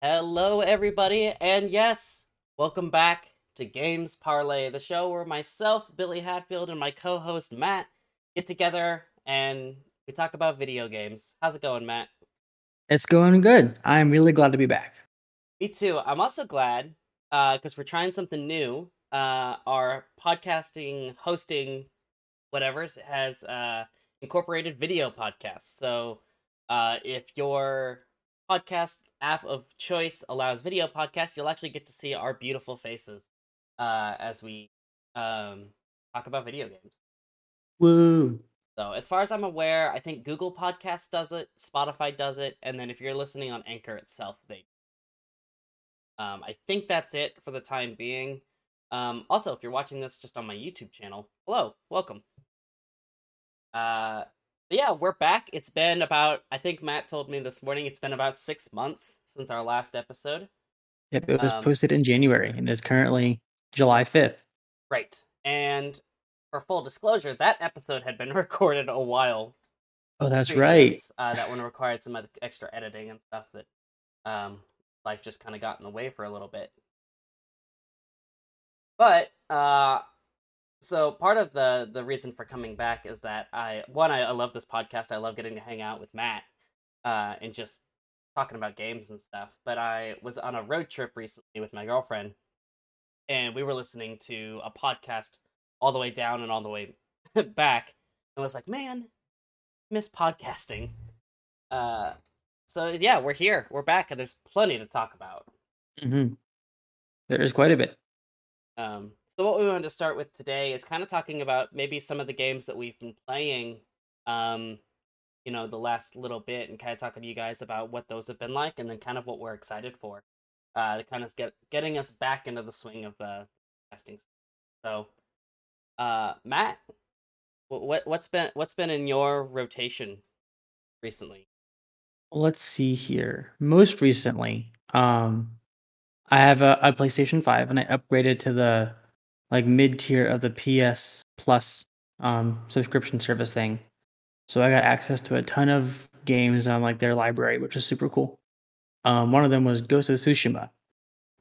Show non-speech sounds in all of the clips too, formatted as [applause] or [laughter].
Hello, everybody, and yes, welcome back to Games Parlay, the show where myself, Billy Hatfield, and my co host Matt get together and we talk about video games. How's it going, Matt? It's going good. I'm really glad to be back. Me too. I'm also glad because uh, we're trying something new. Uh, our podcasting, hosting, whatever has uh, incorporated video podcasts. So uh, if your podcast app of choice allows video podcasts, you'll actually get to see our beautiful faces uh, as we um, talk about video games. Woo! So, as far as I'm aware, I think Google Podcast does it, Spotify does it, and then if you're listening on Anchor itself, they. Um, I think that's it for the time being. Um, also, if you're watching this just on my YouTube channel, hello, welcome. Uh, yeah, we're back. It's been about, I think Matt told me this morning, it's been about six months since our last episode. Yep, it was um, posted in January and is currently July 5th. Right. And for full disclosure, that episode had been [laughs] recorded a while. Oh, that's previous, right. Uh, that one required some extra editing and stuff that um, life just kind of got in the way for a little bit. But uh, so part of the the reason for coming back is that I one I, I love this podcast. I love getting to hang out with Matt uh, and just talking about games and stuff. But I was on a road trip recently with my girlfriend, and we were listening to a podcast all the way down and all the way [laughs] back and was like, man, miss podcasting. Uh, so yeah, we're here, we're back, and there's plenty to talk about. Mm-hmm. There is quite a bit. Um, so what we wanted to start with today is kind of talking about maybe some of the games that we've been playing, um, you know, the last little bit, and kind of talking to you guys about what those have been like, and then kind of what we're excited for, uh, to kind of get getting us back into the swing of the testing. So, uh, Matt, what what's been what's been in your rotation recently? Let's see here. Most recently, um, I have a, a PlayStation Five, and I upgraded to the like mid tier of the PS Plus um subscription service thing. So I got access to a ton of games on like their library, which is super cool. Um, one of them was Ghost of Tsushima,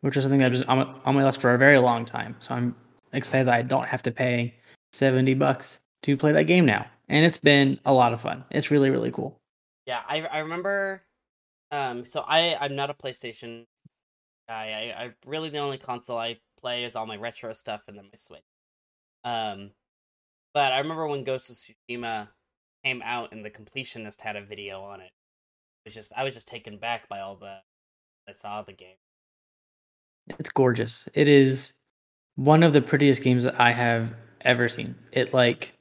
which is something that was on, my list for a very long time. So I'm excited that I don't have to pay 70 bucks to play that game now. And it's been a lot of fun. It's really, really cool. Yeah, I I remember um so I I'm not a PlayStation guy. I, I really the only console I play is all my retro stuff and then my Switch. Um but I remember when Ghost of Tsushima came out and the completionist had a video on it. It was just I was just taken back by all the I saw the game. It's gorgeous. It is one of the prettiest games that I have ever seen. It like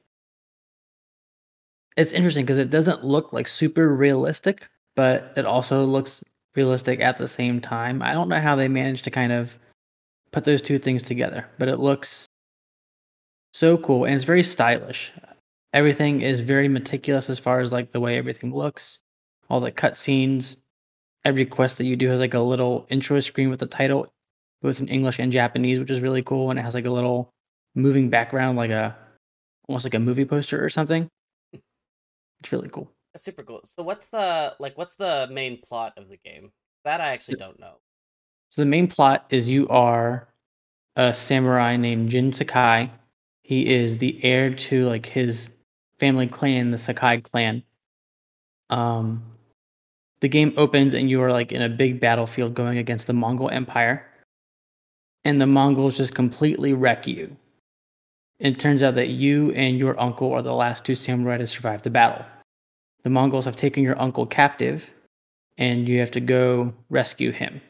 it's interesting because it doesn't look like super realistic, but it also looks realistic at the same time. I don't know how they managed to kind of put those two things together, but it looks so cool and it's very stylish. Everything is very meticulous as far as like the way everything looks, all the cutscenes. Every quest that you do has like a little intro screen with the title both in English and Japanese, which is really cool. And it has like a little moving background, like a almost like a movie poster or something. It's really cool. That's super cool. So what's the like what's the main plot of the game? That I actually don't know. So the main plot is you are a samurai named Jin Sakai. He is the heir to like his family clan, the Sakai clan. Um the game opens and you are like in a big battlefield going against the Mongol Empire and the Mongols just completely wreck you. It turns out that you and your uncle are the last two samurai to survive the battle. The Mongols have taken your uncle captive, and you have to go rescue him.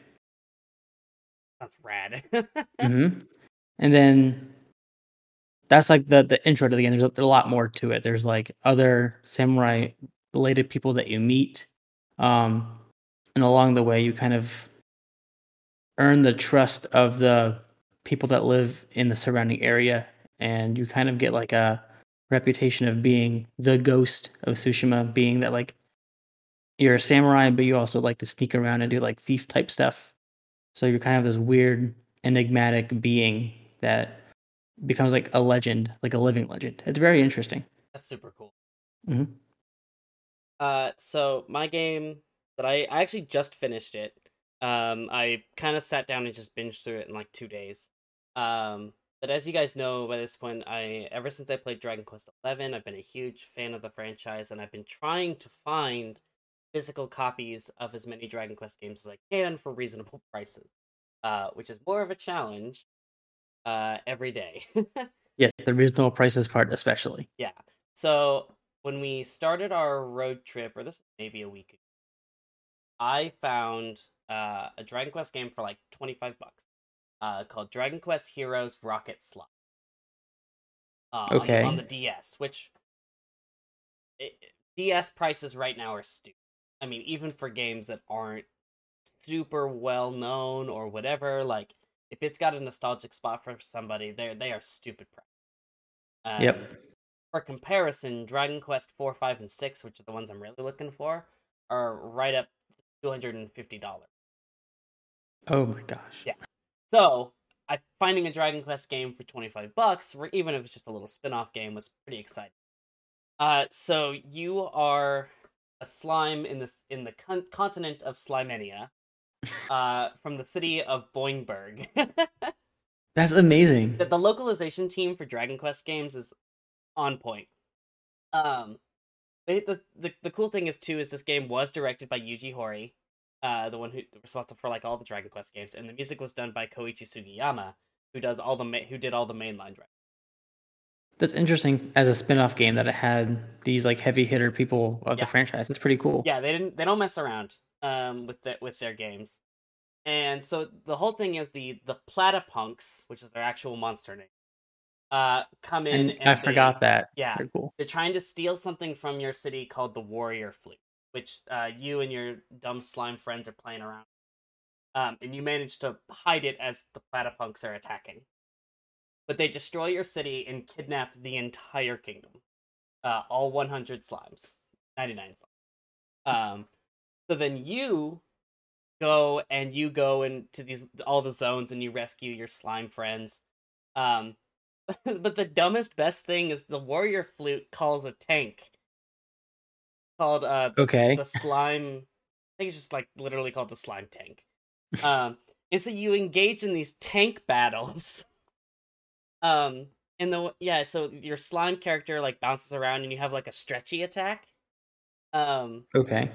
That's rad. [laughs] mm-hmm. And then that's like the the intro to the game. There's a, there's a lot more to it. There's like other samurai related people that you meet, um, and along the way you kind of earn the trust of the people that live in the surrounding area and you kind of get like a reputation of being the ghost of Tsushima, being that like you're a samurai, but you also like to sneak around and do like thief type stuff. So you're kind of this weird, enigmatic being that becomes like a legend, like a living legend. It's very interesting. That's super cool. Mm-hmm. Uh, so my game that I I actually just finished it Um, I kind of sat down and just binged through it in like two days. Um, but as you guys know by this point, I ever since I played Dragon Quest Eleven, I've been a huge fan of the franchise, and I've been trying to find physical copies of as many Dragon Quest games as I can for reasonable prices, uh, which is more of a challenge uh, every day. [laughs] Yes, the reasonable prices part especially. yeah. So when we started our road trip, or this was maybe a week ago, I found uh, a Dragon Quest game for like twenty five bucks, uh, called Dragon Quest Heroes Rocket Slime. Uh, on the- Okay. On, the DS, which it, DS prices right now are stupid. I mean, even for games that aren't super well known or whatever, like if it's got a nostalgic spot for somebody, they they are stupid price. Um, Yep. For comparison, Dragon Quest four, five, and six, which are the ones I'm really looking for, are right up two hundred and fifty dollars. Oh my gosh. Yeah. So I finding a Dragon Quest game for twenty five bucks, or even if it's just a little spin off game, was pretty exciting. Uh, so you are a slime in this in the con- continent of Slimenia, [laughs] uh, from the city of Boingburg. [laughs] That's amazing. the, the localization team for Dragon Quest games is on point. Um, the, the the the cool thing is too is this game was directed by Yuji Horii, uh, the one who responsible for like all the Dragon Quest games, and the music was done by Koichi Sugiyama, who does all the ma- who did all the mainline Dragon. That's interesting as a spin-off game that it had these like heavy hitter people of Yeah. the franchise. That's pretty cool. Yeah, they didn't they don't mess around um with the, with their games. And so the whole thing is the the Platypunks, which is their actual monster name, uh, come in. And I they- forgot that. Yeah, Very cool. they're trying to steal something from your city called the Warrior Flute, which uh, you and your dumb slime friends are playing around. Um, and you manage to hide it as the platypunks are attacking. But they destroy your city and kidnap the entire kingdom. Uh, all 100 slimes. 99 slimes. Um, so then you go and you go into these all the zones and you rescue your slime friends. Um, [laughs] but the dumbest best thing is the warrior flute calls a tank called uh the, Okay. the slime I think it's just like literally called the slime tank. Um and so you engage in these tank battles. [laughs] Um and the yeah, so your slime character like bounces around and you have like a stretchy attack. Um Okay.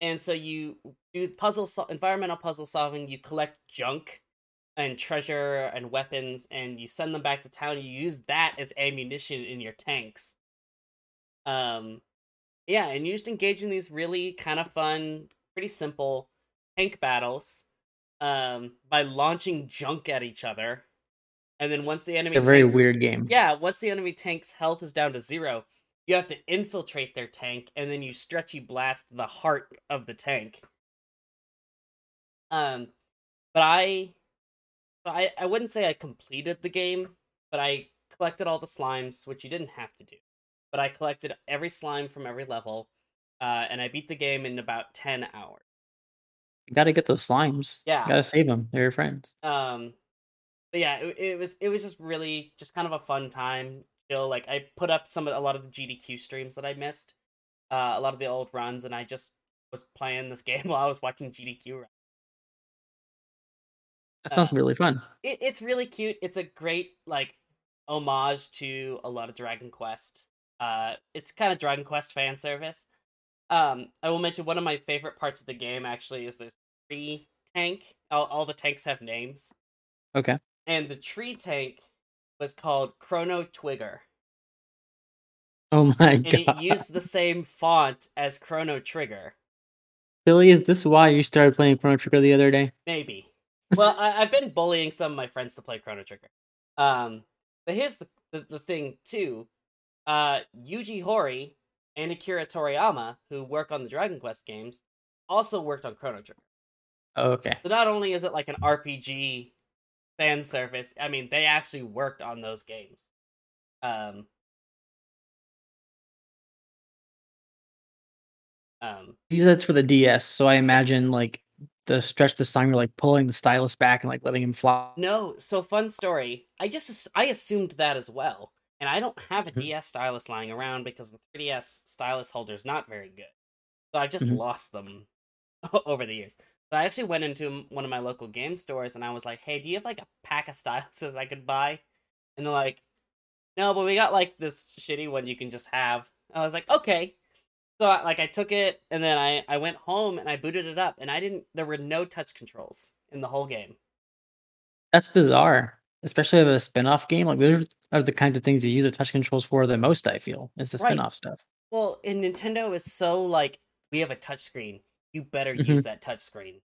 and so you do puzzle sol- environmental puzzle solving you collect junk and treasure and weapons and you send them back to town you use that as ammunition in your tanks um yeah and you just engage in these really kind of fun pretty simple tank battles um by launching junk at each other and then once the enemy A very tanks- weird game. yeah, once the enemy tank's health is down to zero, you have to infiltrate their tank and then you stretchy blast the heart of the tank. Um but I so I, I wouldn't say I completed the game, but I collected all the slimes, which you didn't have to do. But I collected every slime from every level, uh, and I beat the game in about ten hours. You gotta get those slimes. Yeah. You gotta save them. They're your friends. um but yeah it, it was it was just really just kind of a fun time chill like i put up some of a lot of the gdq streams that i missed uh a lot of the old runs and i just was playing this [laughs] game while i was watching gdq run. That sounds Uh, really fun. it, it's really cute it's a great like homage to a lot of dragon quest uh it's kind of dragon quest fan service um i will mention one of my favorite parts of the game actually is there's tree tank all, all the tanks have names Okay. And the tree tank was called Chrono Twigger, Oh my and god. it used the same font as Chrono Trigger. Billy, is this why you started playing Chrono Trigger the other day? Maybe. Well, I, I've been bullying some of my friends to play Chrono Trigger. Um, but here's the the, the thing too. Uh, Yuji Horii and Akira Toriyama, who work on the Dragon Quest games, also worked on Chrono Trigger. Okay. So not only is it like an RPG fan service, I mean they actually worked on those games. Um, um, said it's for the DS, so I imagine like the stretch this time you're like pulling the stylus back and like letting him fly. no, so fun story. I just I assumed that as well, and I don't have a Mhm. DS stylus lying around because the 3DS stylus holder is not very good. So I've just Mhm. lost them [laughs] over the years. So I actually went into one of my local game stores and I was like, "Hey, do you have like a pack of styluses [laughs] I could buy?" And they're like, "No, but we got like this shitty one you can just have." I was like, "Okay." So I, like I took it and then I I went home and I booted it up and I didn't. There were no touch controls in the whole game. That's bizarre, especially of a spin-off game. Like those are the kinds of things you use the touch controls for the most. I feel is the Right. spin-off stuff. Well, and Nintendo is so like we have a touch screen. You better Mhm. use that touch screen.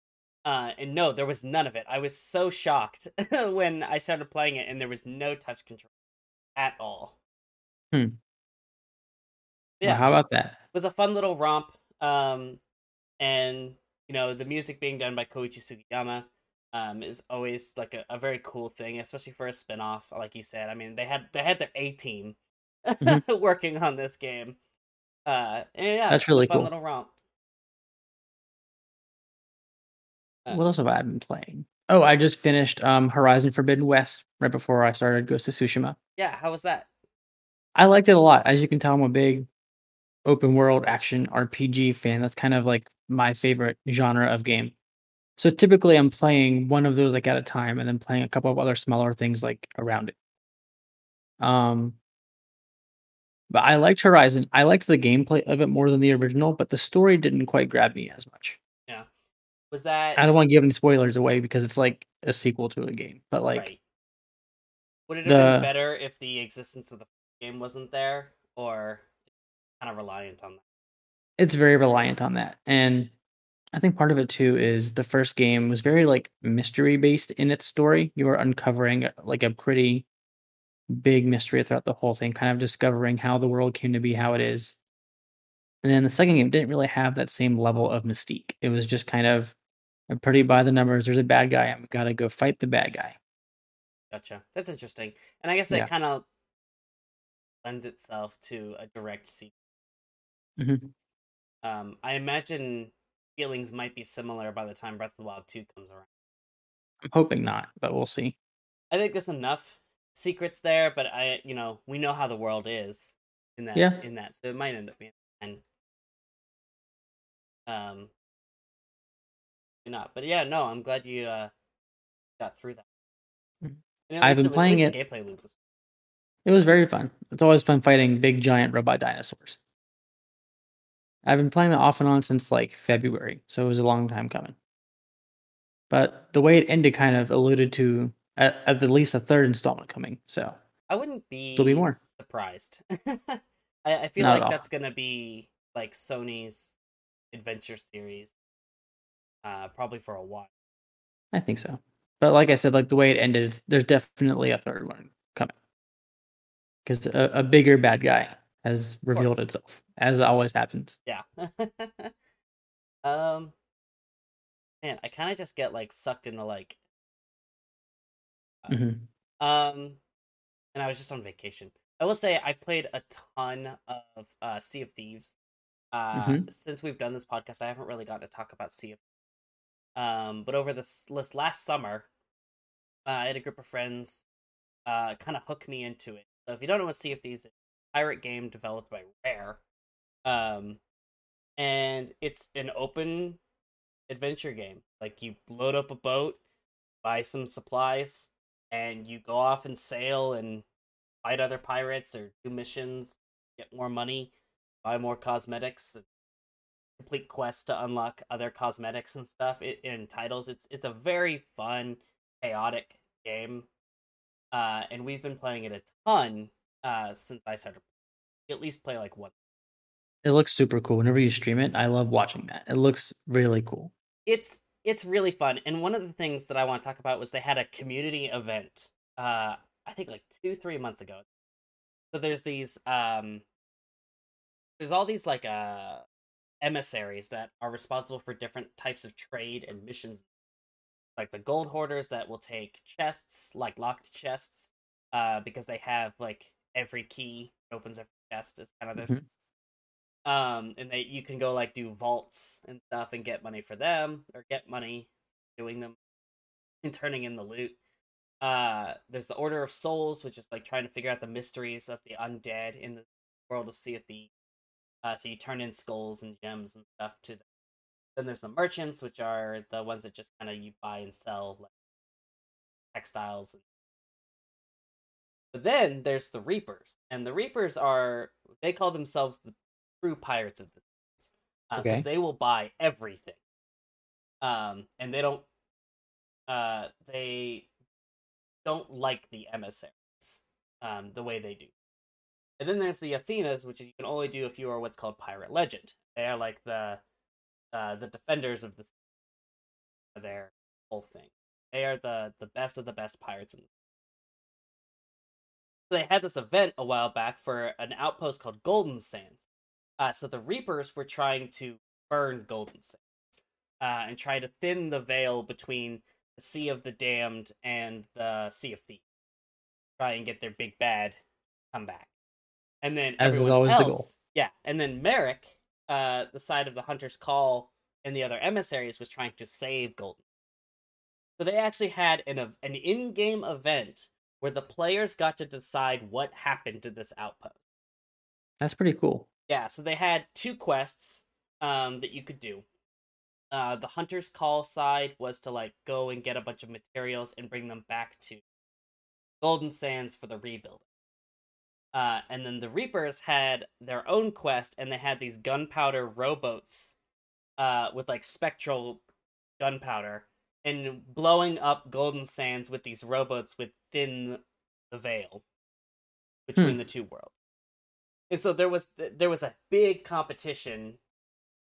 Uh, and no, there was none of it. I was so shocked [laughs] when I started playing it, and there was no touch control at all. Hmm. Yeah, Well, how about that? it was a fun little romp. Um, and you know the music being done by Koichi Sugiyama um, is always like a, a very cool thing, especially for a spin-off. Like you said, I mean they had they had their A team Mhm. [laughs] working on this game. Uh, yeah, That's it's just a really fun cool. little romp. Uh, What else have I been playing? Oh, I just finished um Horizon Forbidden West right before I started Ghost of Tsushima. Yeah, how was that? I liked it a lot. As you can tell, I'm a big open world action RPG fan. That's kind of like my favorite genre of game. So typically I'm playing one of those like at a time and then playing a couple of other smaller things like around it. Um but I liked Horizon. I liked the gameplay of it more than the original, but the story didn't quite grab me as much. Was that I don't want to give any spoilers away because it's like a sequel to a game. But like right? Would it have been better if the existence of the game wasn't there, or kind of reliant on that? it's very reliant on that. And I think part of it too is the first game was very like mystery based in its story. You were uncovering uh, like a pretty big mystery throughout the whole thing, kind of discovering how the world came to be how it is. And then the second game didn't really have that same level of mystique. It was just kind of I'm pretty by the numbers. There's a bad guy. I'm gotta go fight the bad guy. Gotcha. That's interesting, and I guess that Yeah. kind of lends itself to a direct sequel. Mhm. Um, I imagine feelings might be similar by the time Breath of the Wild two comes around. I'm hoping not, but we'll see. I think there's enough secrets there, but I, you know, we know how the world is in that Yeah. in that, so it might end up being fine. Um, not, but yeah, no, I'm glad you uh got through that. At I've been playing it- gameplay loop was It was very fun. It's always fun fighting big giant robot dinosaurs. I've been playing it off and on since like February, so it was a long time coming. But the way it ended kind of alluded to at, at least a third installment coming. So I wouldn't be, There'll be more. surprised. [laughs] I, I feel Not like that's gonna be like Sony's adventure series, uh, probably for a while. I think so. But like I said, like the way it ended, there's definitely a third one coming. Because a, a bigger bad guy has revealed itself, as always happens. Yeah. [laughs] um, man, I kind of just get like sucked into like, hmm um, and I was just on vacation. I will say I played a ton of uh, Sea of Thieves. Uh, Mhm. since we've done this podcast, I haven't really gotten to talk about Sea of. Um, but over this this last summer, uh, I had a group of friends, uh, kind of hook me into it. So if you don't know what Sea of Thieves is, pirate game developed by Rare, um, and it's an open adventure game. Like you load up a boat, buy some supplies, and you go off and sail and fight other pirates or do missions, get more money, buy more cosmetics, and complete quests to unlock other cosmetics and stuff. It in titles. It's it's a very fun, chaotic game. Uh, and we've been playing it a ton uh, since I started. At least play like one. It looks super cool. Whenever you stream it, I love watching that. It looks really cool. it's it's really fun and one of the things that i want to talk about was they had a community event uh i think like two three months ago so there's these um there's all these like uh emissaries that are responsible for different types of trade and missions. Like the gold hoarders that will take chests like locked chests uh because they have like every key opens every chest is kind of their Mhm. um and they you can go like do vaults and stuff and get money for them or get money doing them and turning in the loot. Uh there's the order of souls which is like trying to figure out the mysteries of the undead in the world of sea of the uh so you turn in skulls and gems and stuff to them then there's the merchants, which are the ones that just kind of you buy and sell like textiles. But then there's the Reapers, and the Reapers are they call themselves the true pirates of the seas because Okay. they will buy everything. Um, and they don't, uh, they don't like the emissaries, um, the way they do. And then there's the Athenas, which you can only do if you are what's called pirate legend. They are like the, uh, the defenders of the, their whole thing. They are the the best of the best pirates in the they had this event a while back for an outpost called Golden Sands. Uh, so the Reapers were trying to burn Golden Sands uh, and try to thin the veil between the Sea of the Damned and the Sea of Thieves. Try and get their big bad come back. And then As is always the else, goal. Yeah, and then Merrick, uh, the side of the Hunter's Call and the other emissaries, was trying to save Golden. So they actually had an an in-game event where the players got to decide what happened to this outpost. That's pretty cool. Yeah, so they had two quests um, that you could do. Uh, the hunter's call side was to like go and get a bunch of materials and bring them back to Golden Sands for the rebuilding. Uh, and then the Reapers had their own quest, and they had these gunpowder rowboats uh, with like spectral gunpowder and blowing up Golden Sands with these rowboats within the veil between the two worlds. And so there was there was a big competition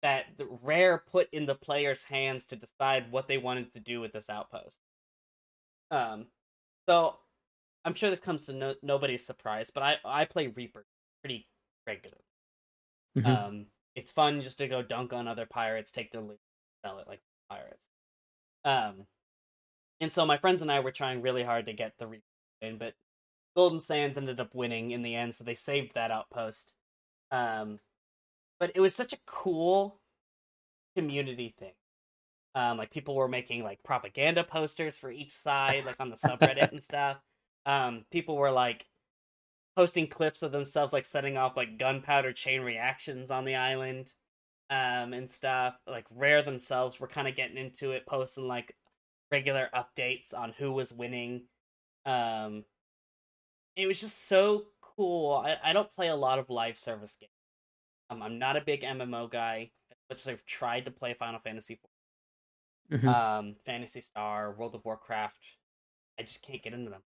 that the Rare put in the players' hands to decide what they wanted to do with this outpost. Um, so I'm sure this comes to no, nobody's surprise, but I I play Reaper pretty regularly. Mhm. Um, it's fun just to go dunk on other pirates, take their loot, sell it like pirates. Um, and so my friends and I were trying really hard to get the Reaper in, but Golden Sands ended up winning in the end, so they saved that outpost. Um, but it was such a cool community thing. Um, like people were making like propaganda posters for each side, like on the subreddit and [laughs] stuff. Um, people were like posting clips of themselves like setting off like gunpowder chain reactions on the island um and stuff like rare themselves were kind of getting into it posting like regular updates on who was winning um it was just so cool i, I don't play a lot of live service games um, i'm not a big mmo guy which i've tried to play final fantasy Mhm. um, Phantasy Star, World of Warcraft. I just can't get into them.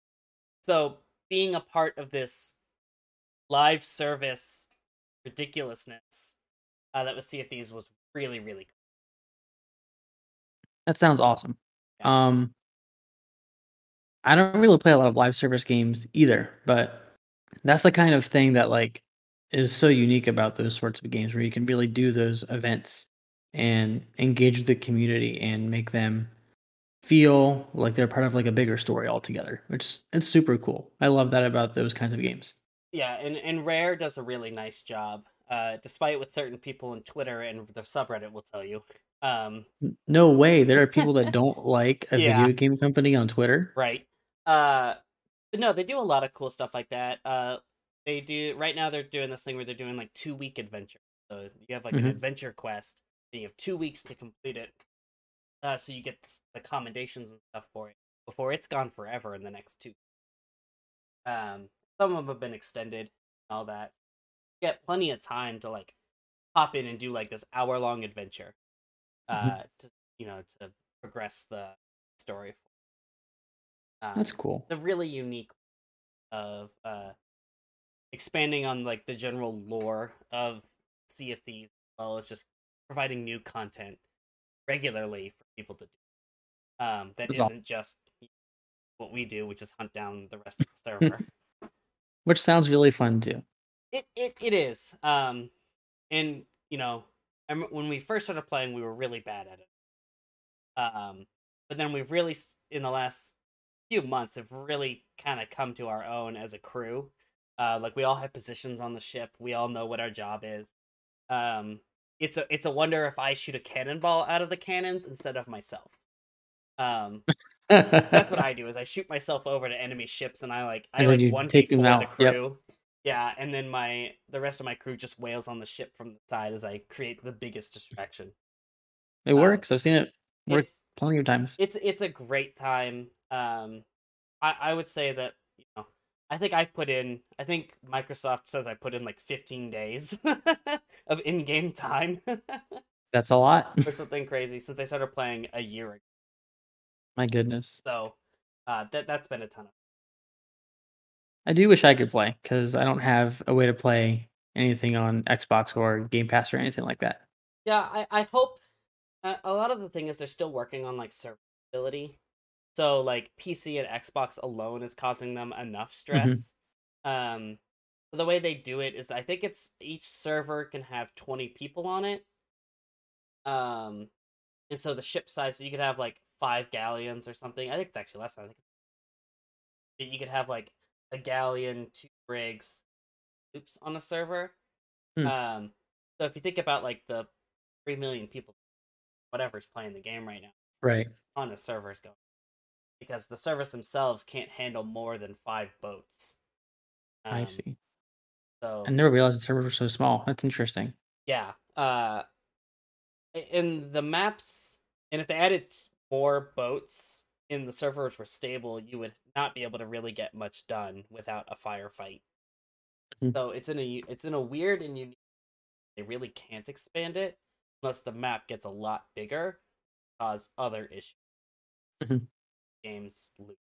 So being a part of this live service ridiculousness uh, that was Sea of Thieves was really, really cool. That sounds awesome. Yeah. Um, I don't really play a lot of live service games either, but that's the kind of thing that like is so unique about those sorts of games where you can really do those events and engage with the community and make them feel like they're part of like a bigger story altogether, which it's super cool. I love that about those kinds of games. Yeah, and, and Rare does a really nice job, uh, despite what certain people on Twitter and the subreddit will tell you. Um, No way. There are people that [laughs] don't like a Yeah. video game company on Twitter. right. Uh, but no, they do a lot of cool stuff like that. Uh, they do right now. They're doing this thing where they're doing like two week adventure. So you have like an Mhm. adventure quest, and you have two weeks to complete it. Uh, so you get the commendations and stuff for it before it's gone forever in the next two. Um, some of them have been extended, and all that. You get plenty of time to like hop in and do like this hour long adventure. Uh, Mhm. to you know to progress the story. Um, That's cool. the really unique of uh expanding on like the general lore of Sea of Thieves as well as just providing new content regularly for people to do. Um that That's not just what we do, which is hunt down the rest of the [laughs] server. Which sounds really fun too. it, it it is. Um and you know, when we first started playing we were really bad at it. Um but then we've really in the last few months have really kind of come to our own as a crew. Uh, like we all have positions on the ship. We all know what our job is. Um, it's a it's a wonder if I shoot a cannonball out of the cannons instead of myself. Um, that's what [laughs] I do is I shoot myself over to enemy ships and I like I like one take them the out, yep. crew. Yeah, and then my the rest of my crew just wails on the ship from the side as I create the biggest distraction. It Uh, works. I've seen it work plenty of times. it's it's a great time. Um, I I would say that I think I've put in. I think Microsoft says I put in like 15 days [laughs] of in-game time [laughs] That's a lot. or something crazy since I started playing a year ago. My goodness. So uh, that that's been a ton of. I do wish I could play because I don't have a way to play anything on Xbox or Game Pass or anything like that. Yeah, I I hope. Uh, a lot of the thing is they're still working on like servability, so like PC and Xbox alone is causing them enough stress. Um, so the way they do it is I think it's each server can have 20 people on it. Um, and so the ship size, so you could have like five galleons or something. I think it's actually less than. I think you could have like a galleon, two brigs, oops, on a server. Hmm. Um, so if you think about like the three million people, whatever's playing the game right now, Right. on the servers going, because the servers themselves can't handle more than five boats. I Um, see. So I never realized the servers were so small. That's interesting. yeah, uh, in the maps, and if they added more boats and the servers were stable, you would not be able to really get much done without a firefight. Mhm. So it's in a it's in a weird and unique. They really can't expand it unless the map gets a lot bigger, cause other issues. Mhm. Games lose.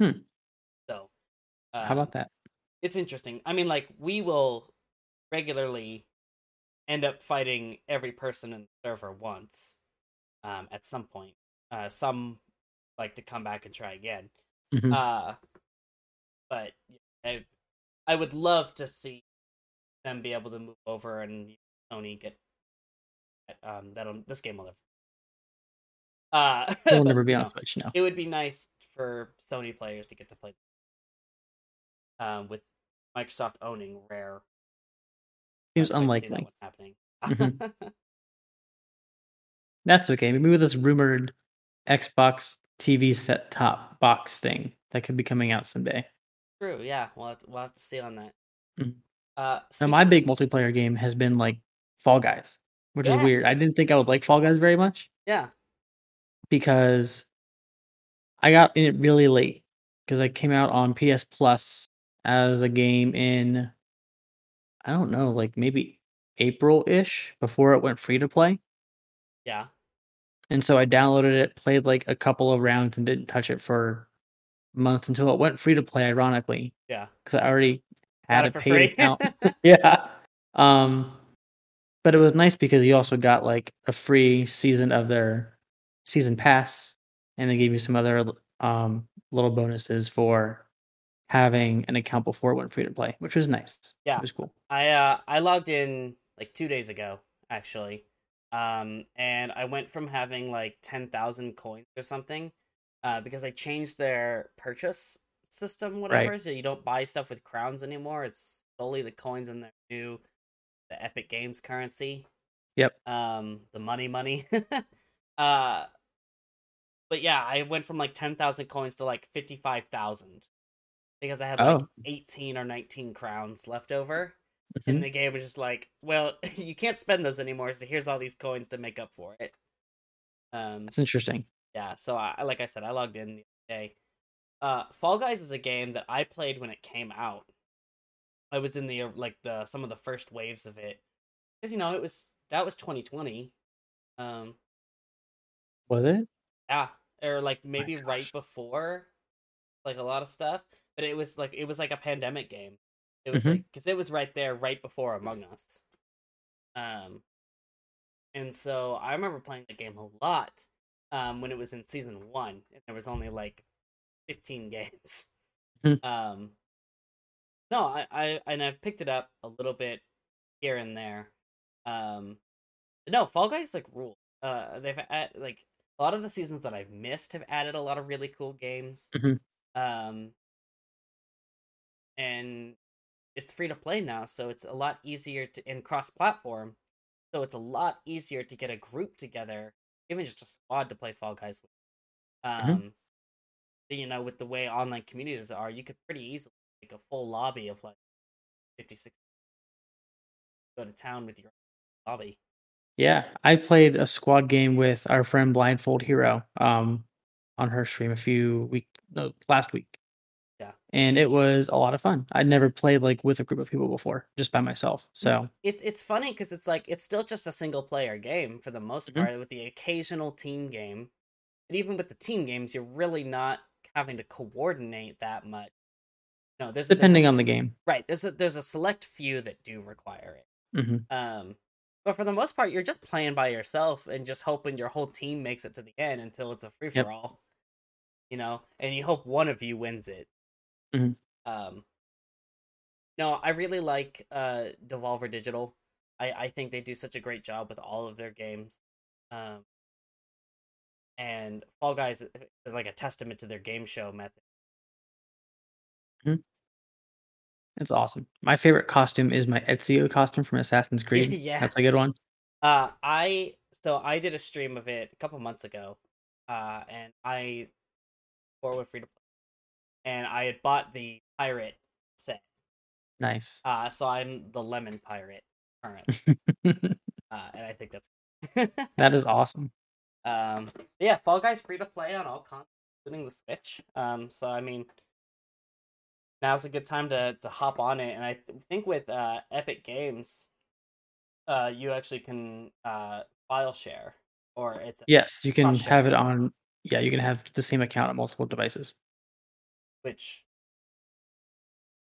Hmm. So, How um, about that? it's interesting. I mean, like we will regularly end up fighting every person in the server once, um, at some point. Uh, some like to come back and try again. Mhm. Uh, but I, I would love to see them be able to move over and Sony get um that this game will never. Uh, It'll never [laughs] be on know, Switch now. it would be nice for Sony players to get to play um, with Microsoft owning Rare. Seems I'd like to see that unlikely. one happening. Mhm. [laughs] That's okay. Maybe with this rumored Xbox TV set top box thing that could be coming out someday. True, yeah. We'll have to, we'll have to see on that. Mhm. Uh, Now, my big multiplayer game has been like Fall Guys, which is weird. I didn't think I would like Fall Guys very much yeah, because I got in it really late because I came out on PS Plus as a game in I don't know, like maybe April ish before it went free to play. yeah, And so I downloaded it, played like a couple of rounds, and didn't touch it for months until it went free to play. Ironically, yeah. because I already had a paid account. [laughs] [laughs] yeah. Um, but it was nice because you also got like a free season of their season pass, and they gave you some other um little bonuses for having an account before it went free to play, which was nice. Yeah. it was cool. I uh I logged in like two days ago actually, um, and I went from having like ten thousand coins or something, uh, because they changed their purchase system, whatever. So you don't buy stuff with crowns anymore. It's solely the coins in their new, the Epic Games currency. Yep. Um, the money, money. [laughs] uh, but yeah, I went from like ten thousand coins to like fifty five thousand because I had like Oh. eighteen or nineteen crowns left over Mhm. and the game was just like, well, [laughs] you can't spend those anymore, so here's all these coins to make up for it. Um, That's interesting. yeah, so I like I said, I logged in the other day. Uh, Fall Guys is a game that I played when it came out. I was in the uh, like the some of the first waves of it, because you know it was that was 2020. Um, Was it? yeah, or like maybe right before, like a lot of stuff. But it was like it was like a pandemic game. It was Mhm. like because it was right there, right before Among Us. Um, and so I remember playing the game a lot. Um, when it was in season one, and there was only like fifteen [laughs] games. Hmm. Um, no, I, I and I've picked it up a little bit here and there. Um, no, Fall Guys like rule. Uh, they've add, like a lot of the seasons that I've missed have added a lot of really cool games. Mhm. Um, and it's free to play now, so it's a lot easier to in cross platform. So it's a lot easier to get a group together, even just a squad to play Fall Guys with. Um, but, you know, with the way online communities are, you could pretty easily make a full lobby of like 56 Go to town with your lobby. Yeah, I played a squad game with our friend Blindfold Hero um, on her stream a few week no, last week. Yeah. And it was a lot of fun. I'd never played like with a group of people before, just by myself. So It's it's funny because it's like it's still just a single player game for the most Mhm. part, with the occasional team game. And even with the team games, you're really not having to coordinate that much. No, there's there's a- depending on the game. right. There's a there's a select few that do require it. hmm Um, but for the most part, you're just playing by yourself and just hoping your whole team makes it to the end until it's a free for all. You know, and you hope one of you wins it. Mhm. Um, no, I really like uh Devolver Digital. I I think they do such a great job with all of their games. Um, and Fall Guys is like a testament to their game show method. It's awesome. My favorite costume is my Ezio costume from Assassin's [laughs] Creed. Yeah. That's a good one. Uh, I so I did a stream of it a couple months ago, uh, and I forward free to play, and I had bought the pirate set. Nice. Uh, so I'm the lemon pirate currently, [laughs] uh, and I think that's [laughs] that is awesome. um, yeah. Fall Guys free to play on all consoles, including the Switch. Um, so I mean, now's a good time to to hop on it, and I th- think with uh Epic Games, uh, you actually can uh file share, or it's Yes, you can have it on. Yeah, you can have the same account on multiple devices. which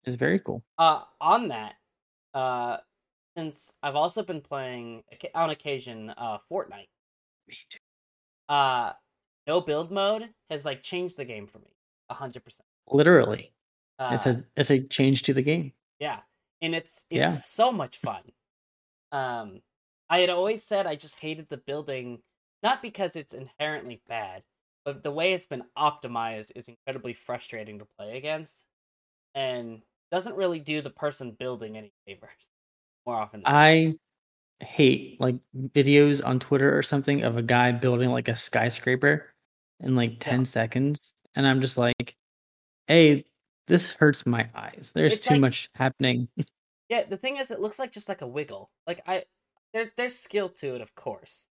is very cool. uh on that uh since I've also been playing on occasion uh Fortnite Me too. uh no build mode has like changed the game for me a hundred percent Literally, uh it's a it's a change to the game. yeah and it's it's Yeah. so much fun um I had always said I just hated the building not because it's inherently bad but the way it's been optimized is incredibly frustrating to play against and doesn't really do the person building any favors [laughs] more often than I hate like videos on Twitter or something of a guy building like a skyscraper in like 10 Yeah. seconds. And I'm just like, hey, this hurts my eyes. There's It's too like- much happening. [laughs] Yeah, the thing is, it looks like just like a wiggle. Like I, there, there's skill to it, of course,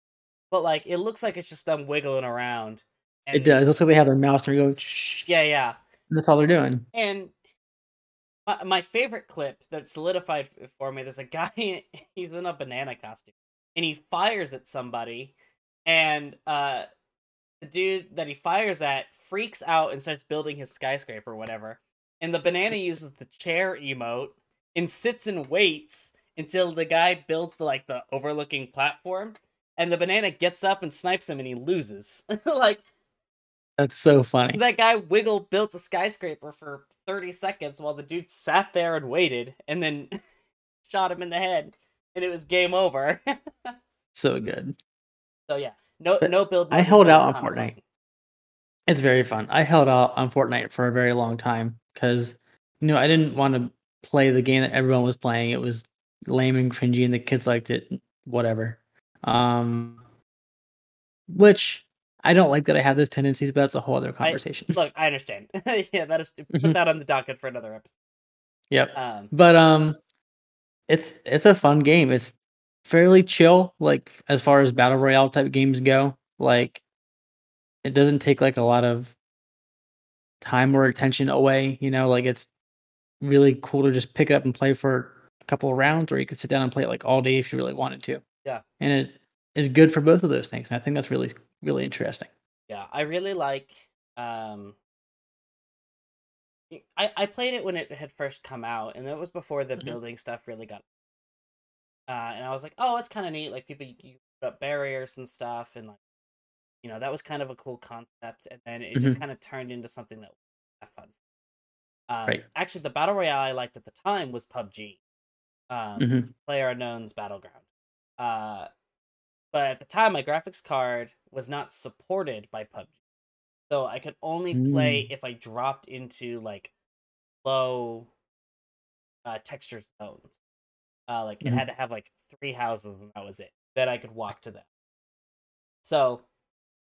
but like it looks like it's just them wiggling around. it does. It looks like they have their mouse and go, shh. Yeah, yeah. That's all they're doing. And my my favorite clip that solidified for me. There's a [laughs] guy. He's in a banana costume, and he fires at somebody, and uh, the dude that he fires at freaks out and starts building his skyscraper or whatever. And the banana uses the chair emote and sits and waits until the guy builds the like the overlooking platform. And the banana gets up and snipes him and he loses. [laughs] like That's so funny. that guy Wiggle built a skyscraper for 30 seconds while the dude sat there and waited and then [laughs] shot him in the head and it was game over. [laughs] So good. so yeah, no But no build. I held out on of fun. Fortnite. It's very fun. I held out on Fortnite for a very long time because, you know, I didn't want to play the game that everyone was playing. It was lame and cringy, and the kids liked it. Whatever. Um, which I don't like that I have those tendencies, but that's a whole other conversation. Look, I understand. [laughs] yeah, that is put Mhm. that on the docket for another episode. yep. Um, But um, it's it's a fun game. It's fairly chill, like as far as battle royale type games go. Like, it doesn't take like a lot of time or attention away. You know, like it's really cool to just pick it up and play for a couple of rounds, or you could sit down and play it like all day if you really wanted to. Yeah. and it is good for both of those things. And I think that's really really interesting. yeah, I really like. Um, I I played it when it had first come out, and it was before the Mhm. building stuff really got. Uh, and I was like, oh, it's kind of neat. Like people, you put up barriers and stuff, and like, you know, that was kind of a cool concept. And then it just kind of turned into something that was fun. Um, Right. Actually, the battle royale I liked at the time was PUBG, um, Mhm. Player Unknown's Battleground. Uh, but at the time, my graphics card was not supported by PUBG, so I could only play Mm. if I dropped into like low uh, texture zones. Uh, like it Mhm. had to have like three houses, and that was it. Then I could walk to them. So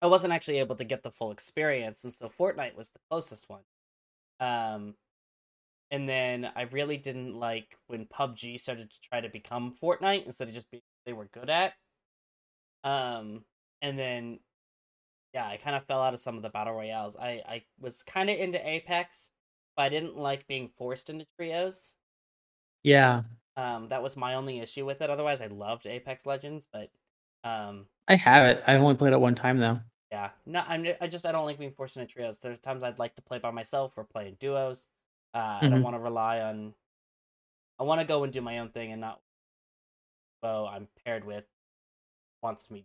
I wasn't actually able to get the full experience, and so Fortnite was the closest one. Um, and then I really didn't like when PUBG started to try to become Fortnite instead of just being they were good at. Um, and then yeah, I kind of fell out of some of the battle royales. I I was kind of into Apex, but I didn't like being forced into trios. Yeah, Um, that was my only issue with it. Otherwise, I loved Apex Legends, but um, I have it. I've only played it one time though. Yeah, no, I'm I just I don't like being forced into trios. There's times I'd like to play by myself or play in duos. Uh, I don't Mhm. want to rely on. I want to go and do my own thing and not. Well, I'm paired with. Wants me.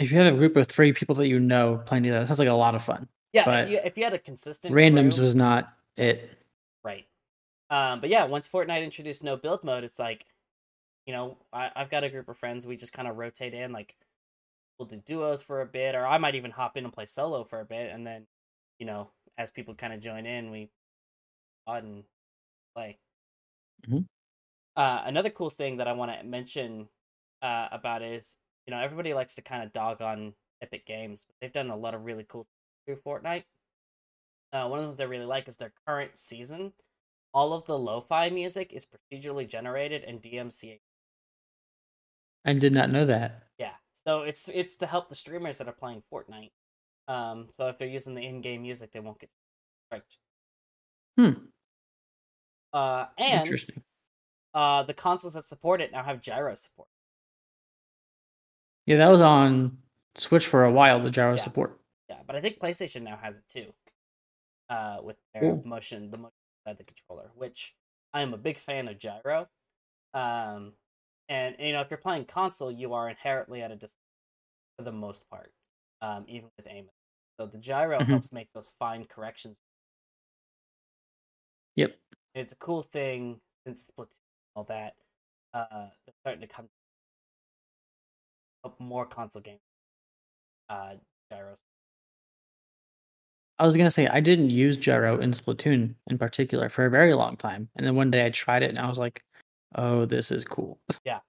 If you have a group of three people that you know playing together, that sounds like a lot of fun. Yeah, if But you if you had a consistent Randoms crew- was not it. Right. Um, but yeah, once Fortnite introduced no build mode, it's like, you know, I, I've got a group of friends. We just kind of rotate in. Like, we'll do duos for a bit, or I might even hop in and play solo for a bit, and then, you know, as people kind of join in, we pod and play. Mhm. Uh, another cool thing that I want to mention uh, about is you know, everybody likes to kind of dog on Epic Games, but they've done a lot of really cool things through Fortnite. Uh, one of the things I really like is their current season. All of the lo-fi music is procedurally generated and DMCA. I did not know that. Yeah, so it's it's to help the streamers that are playing Fortnite. Um, so if they're using the in-game music, they won't get striked. Hmm. Uh, and Interesting. uh, the consoles that support it now have gyro support. Yeah, that was on Switch for a while. The gyro Yeah. support. Yeah, but I think PlayStation now has it too. Uh, with their motion, the motion inside the controller, which I am a big fan of gyro. Um, and you know, if you're playing console, you are inherently at a distance for the most part, um, even with aim. So the gyro Mhm. helps make those fine corrections. Yep. It's a cool thing since Splatoon all that. Uh, they're starting to come up more console games. Uh, gyros. I was gonna say I didn't use gyro in Splatoon in particular for a very long time, and then one day I tried it and I was like, "Oh, this is cool." Yeah,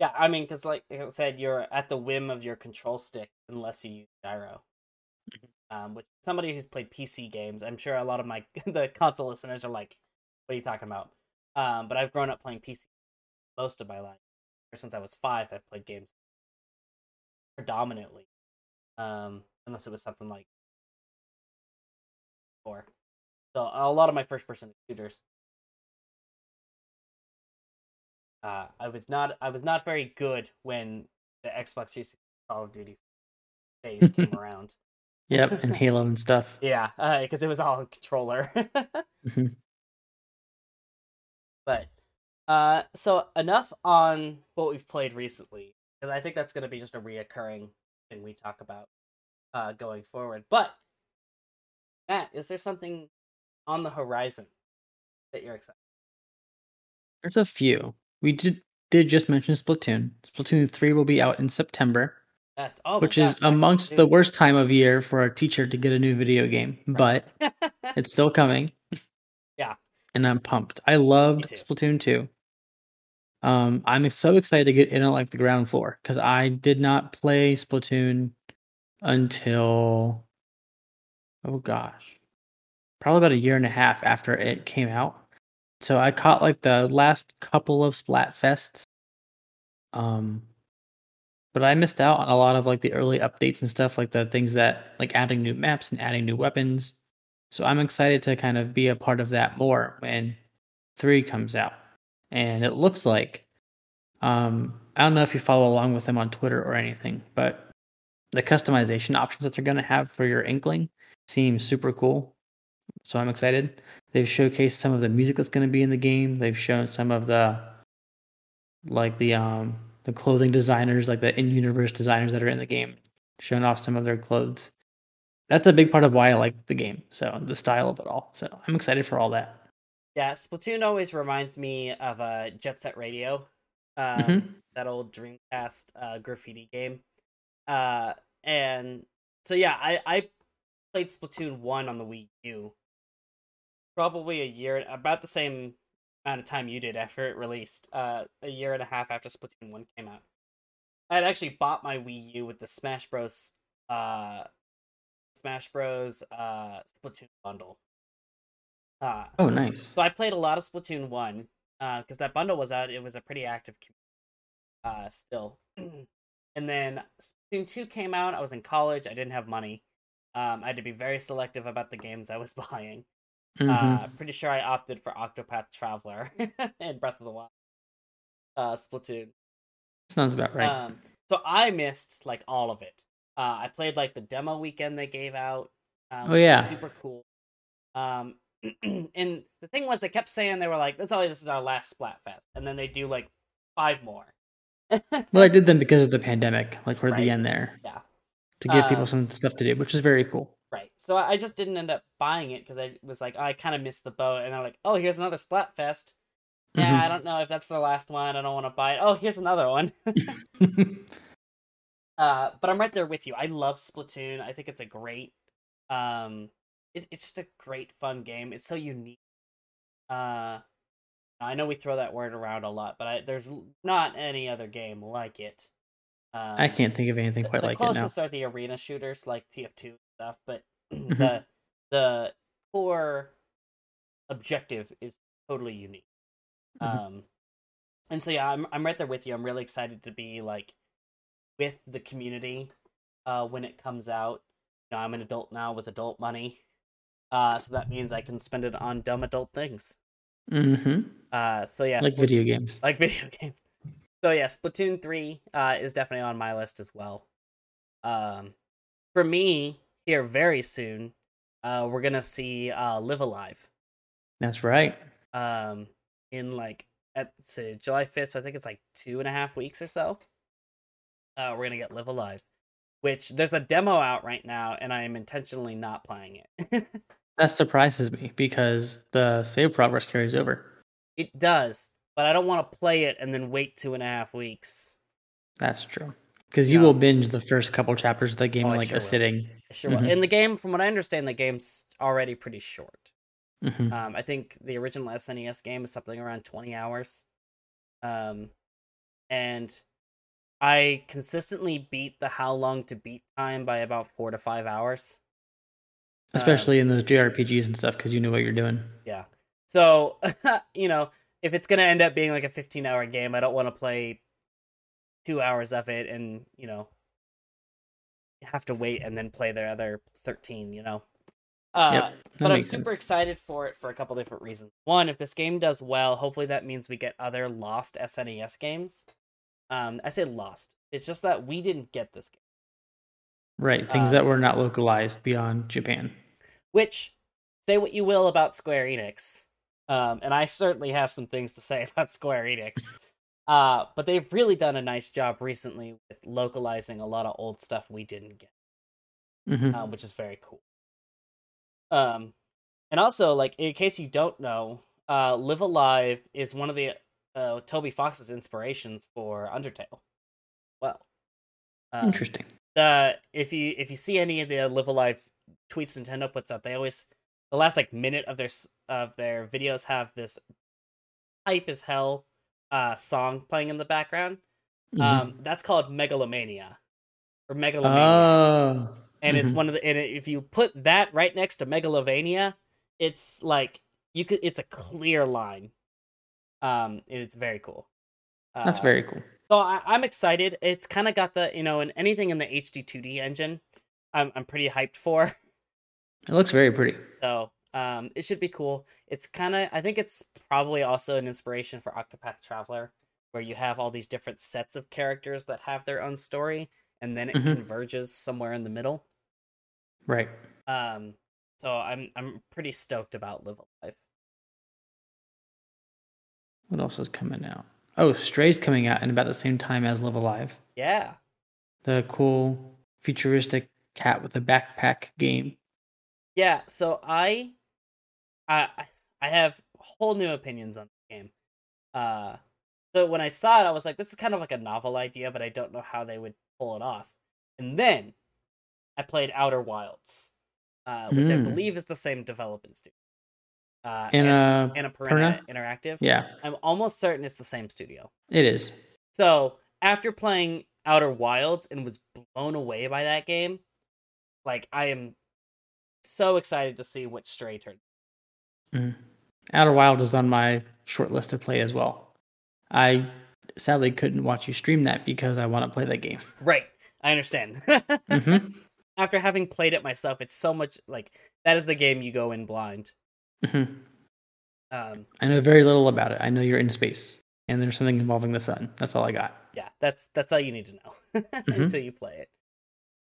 Yeah, I mean, because like I said, you're at the whim of your control stick unless you use gyro. Um, which somebody who's played PC games, I'm sure a lot of my [laughs] the console listeners are like, "What are you talking about?" Um, but I've grown up playing PC most of my life. Ever since I was five, I've played games predominantly, um, unless it was something like four. So a lot of my first person shooters uh, I was not I was not very good when the Xbox 360 Call of Duty phase came [laughs] around. Yep, and [laughs] Halo and stuff. Yeah, because it was all controller. [laughs] But uh, so enough on what we've played recently, because I think that's going to be just a reoccurring thing we talk about uh, going forward. But Matt, is there something on the horizon that you're excited? There's a few. We did did just mention Splatoon. Splatoon three will be out in September, Yes. Oh, which is gosh, in amongst the worst time of year for a teacher to get a new video game, but [laughs] it's still coming. Yeah. and I'm pumped. I loved. Splatoon 2. Um, I'm so excited to get in on like the ground floor because I did not play Splatoon until oh gosh, probably about a year and a half after it came out. So I caught like the last couple of Splatfests. Um, but I missed out on a lot of like the early updates and stuff, like the things that like adding new maps and adding new weapons. So I'm excited to kind of be a part of that more when three comes out. And it looks like um I don't know if you follow along with them on Twitter or anything, but the customization options that they're gonna have for your inkling seems super cool. So I'm excited. They've showcased some of the music that's gonna be in the game. They've shown some of the like the um the clothing designers, like the in-universe designers that are in the game, showing off some of their clothes that's a big part of why I like the game. So the style of it all. So I'm excited for all that. Yeah, Splatoon always reminds me of uh, Jet Set Radio, um, Mhm. that old Dreamcast uh, graffiti game. Uh, and so yeah, I I played Splatoon one on the Wii U, probably a year, about the same amount of time you did after it released. Uh, a year and a half after Splatoon one came out. I had actually bought my Wii U with the Smash Bros. Uh, Smash Bros. Uh, Splatoon bundle. Uh, Oh, nice. so I played a lot of Splatoon one because that bundle was out. It was a pretty active community uh, still, [clears throat] and then Splatoon 2 came out. I was in college. I didn't have money. Um, I had to be very selective about the games I was [laughs] buying. Mhm. Uh, pretty sure I opted for Octopath Traveler [laughs] and Breath of the Wild. Uh, Splatoon. Sounds about right. Um, so I missed like all of it. Uh, I played like the demo weekend they gave out. Um, Oh, yeah. super cool. Um, [clears throat] and the thing was, they kept saying they were like, "That's all. This is our last Splatfest," and then they do like five more. well, I [laughs] did them because of the pandemic, like toward Right. the end there, Yeah. to give people Um, some stuff to do, which is very cool. Right. So I I just didn't end up buying it because I was like, oh, I kind of missed the boat, and they're like, "Oh, here's another Splatfest." Yeah, Mhm. I don't know if that's the last one. I don't want to buy it. Oh, here's another one. [laughs] [laughs] Uh, but I'm right there with you. I love Splatoon. I think it's a great, um, it, it's just a great fun game. It's so unique. Uh, I know we throw that word around a lot, but I, there's not any other game like it. Um, I can't think of anything quite the like it now. closest are the arena shooters like TF2 and stuff, but [clears throat] Mhm. the the core objective is totally unique. Mhm. Um, and so yeah, I'm I'm right there with you. I'm really excited to be like with the community uh, when it comes out. You know, I'm an adult now with adult money, uh, so that means I can spend it on dumb adult things. hmm Uh, so yeah, Like Splat- video games. like [laughs] video games. So yeah, Splatoon three uh, is definitely on my list as well. Um, for me, here very soon, uh, we're gonna see uh, Live A Live. That's right. Um, in like at say July fifth, so I think it's like two and a half weeks or so. Uh, we're gonna get Live A Live, which there's a demo out right now, and I am intentionally not playing it. [laughs] That surprises me because the save progress carries over. it does, but I don't want to play it and then wait two and a half weeks. That's true. Because you will binge the first couple chapters of the game Oh, in like sure a will. sitting. Sure. will. Mhm. In the game, from what I understand, the game's already pretty short. Mhm. Um, I think the original SNES game is something around 20 hours. Um, and I consistently beat the how long to beat time by about four to five hours. Um, Especially in those JRPGs and stuff, because you know what you're doing. Yeah. So, [laughs] you know, if it's going to end up being like a 15 hour game, I don't want to play two hours of it and, you know, have to wait and then play the other 13, you know? Uh, Yep, but I'm super sense. excited for it for a couple different reasons. One, if this game does well, hopefully that means we get other lost SNES games. Um, I say lost. It's just that we didn't get this game. Right. Things Uh, that were not localized beyond Japan. Which, say what you will about Square Enix, um, and I certainly have some things to say [laughs] about Square Enix. Uh, but they've really done a nice job recently with localizing a lot of old stuff we didn't get, hmm um, which is very cool. Um, and also, like in case you don't know, uh, Live A Live is one of the uh, Toby Fox's inspirations for Undertale. Well, um, Interesting. if you if you see any of the Live A Live tweets Nintendo puts out, they always the last like minute of their of their videos have this hype as hell uh song playing in the background. Mhm. Um, that's called Megalomania or Megalomania, oh. and it's mhm. one of the and if you put that right next to Megalovania, it's like you could it's a clear line. Um, and it's very cool. That's Uh, very cool. so I, I'm excited. It's kind of got the you know, and anything in the HD 2D engine, I'm I'm pretty hyped for. It looks very pretty. So um, it should be cool. It's kind of I think it's probably also an inspiration for Octopath Traveler, where you have all these different sets of characters that have their own story, and then it Mhm. converges somewhere in the middle. Right. Um, so I'm I'm pretty stoked about Live A Live. What else is coming out? Oh, Stray's coming out in about the same time as Live A Live. Yeah, The cool futuristic cat with a backpack game. yeah. So I, I I have whole new opinions on the game. Uh, so when I saw it, I was like, this is kind of like a novel idea, but I don't know how they would pull it off. And then I played Outer Wilds, uh, which I Mm. believe is the same development studio. Uh, In and, uh, Annapurna Interactive. yeah, I'm almost certain it's the same studio. it is. So after playing Outer Wilds and was blown away by that game, like I am so excited to see what Stray turned. Mm. Outer Wild is on my short list to play as well. I sadly couldn't watch you stream that because I want to play that game. [laughs] Right. I understand. [laughs] hmm After having played it myself, it's so much like that is the game you go in blind. hmm Um, I know very little about it. I know you're in space and there's something involving the sun. That's all I got. yeah, that's that's all you need to know [laughs] Mm-hmm. until you play it.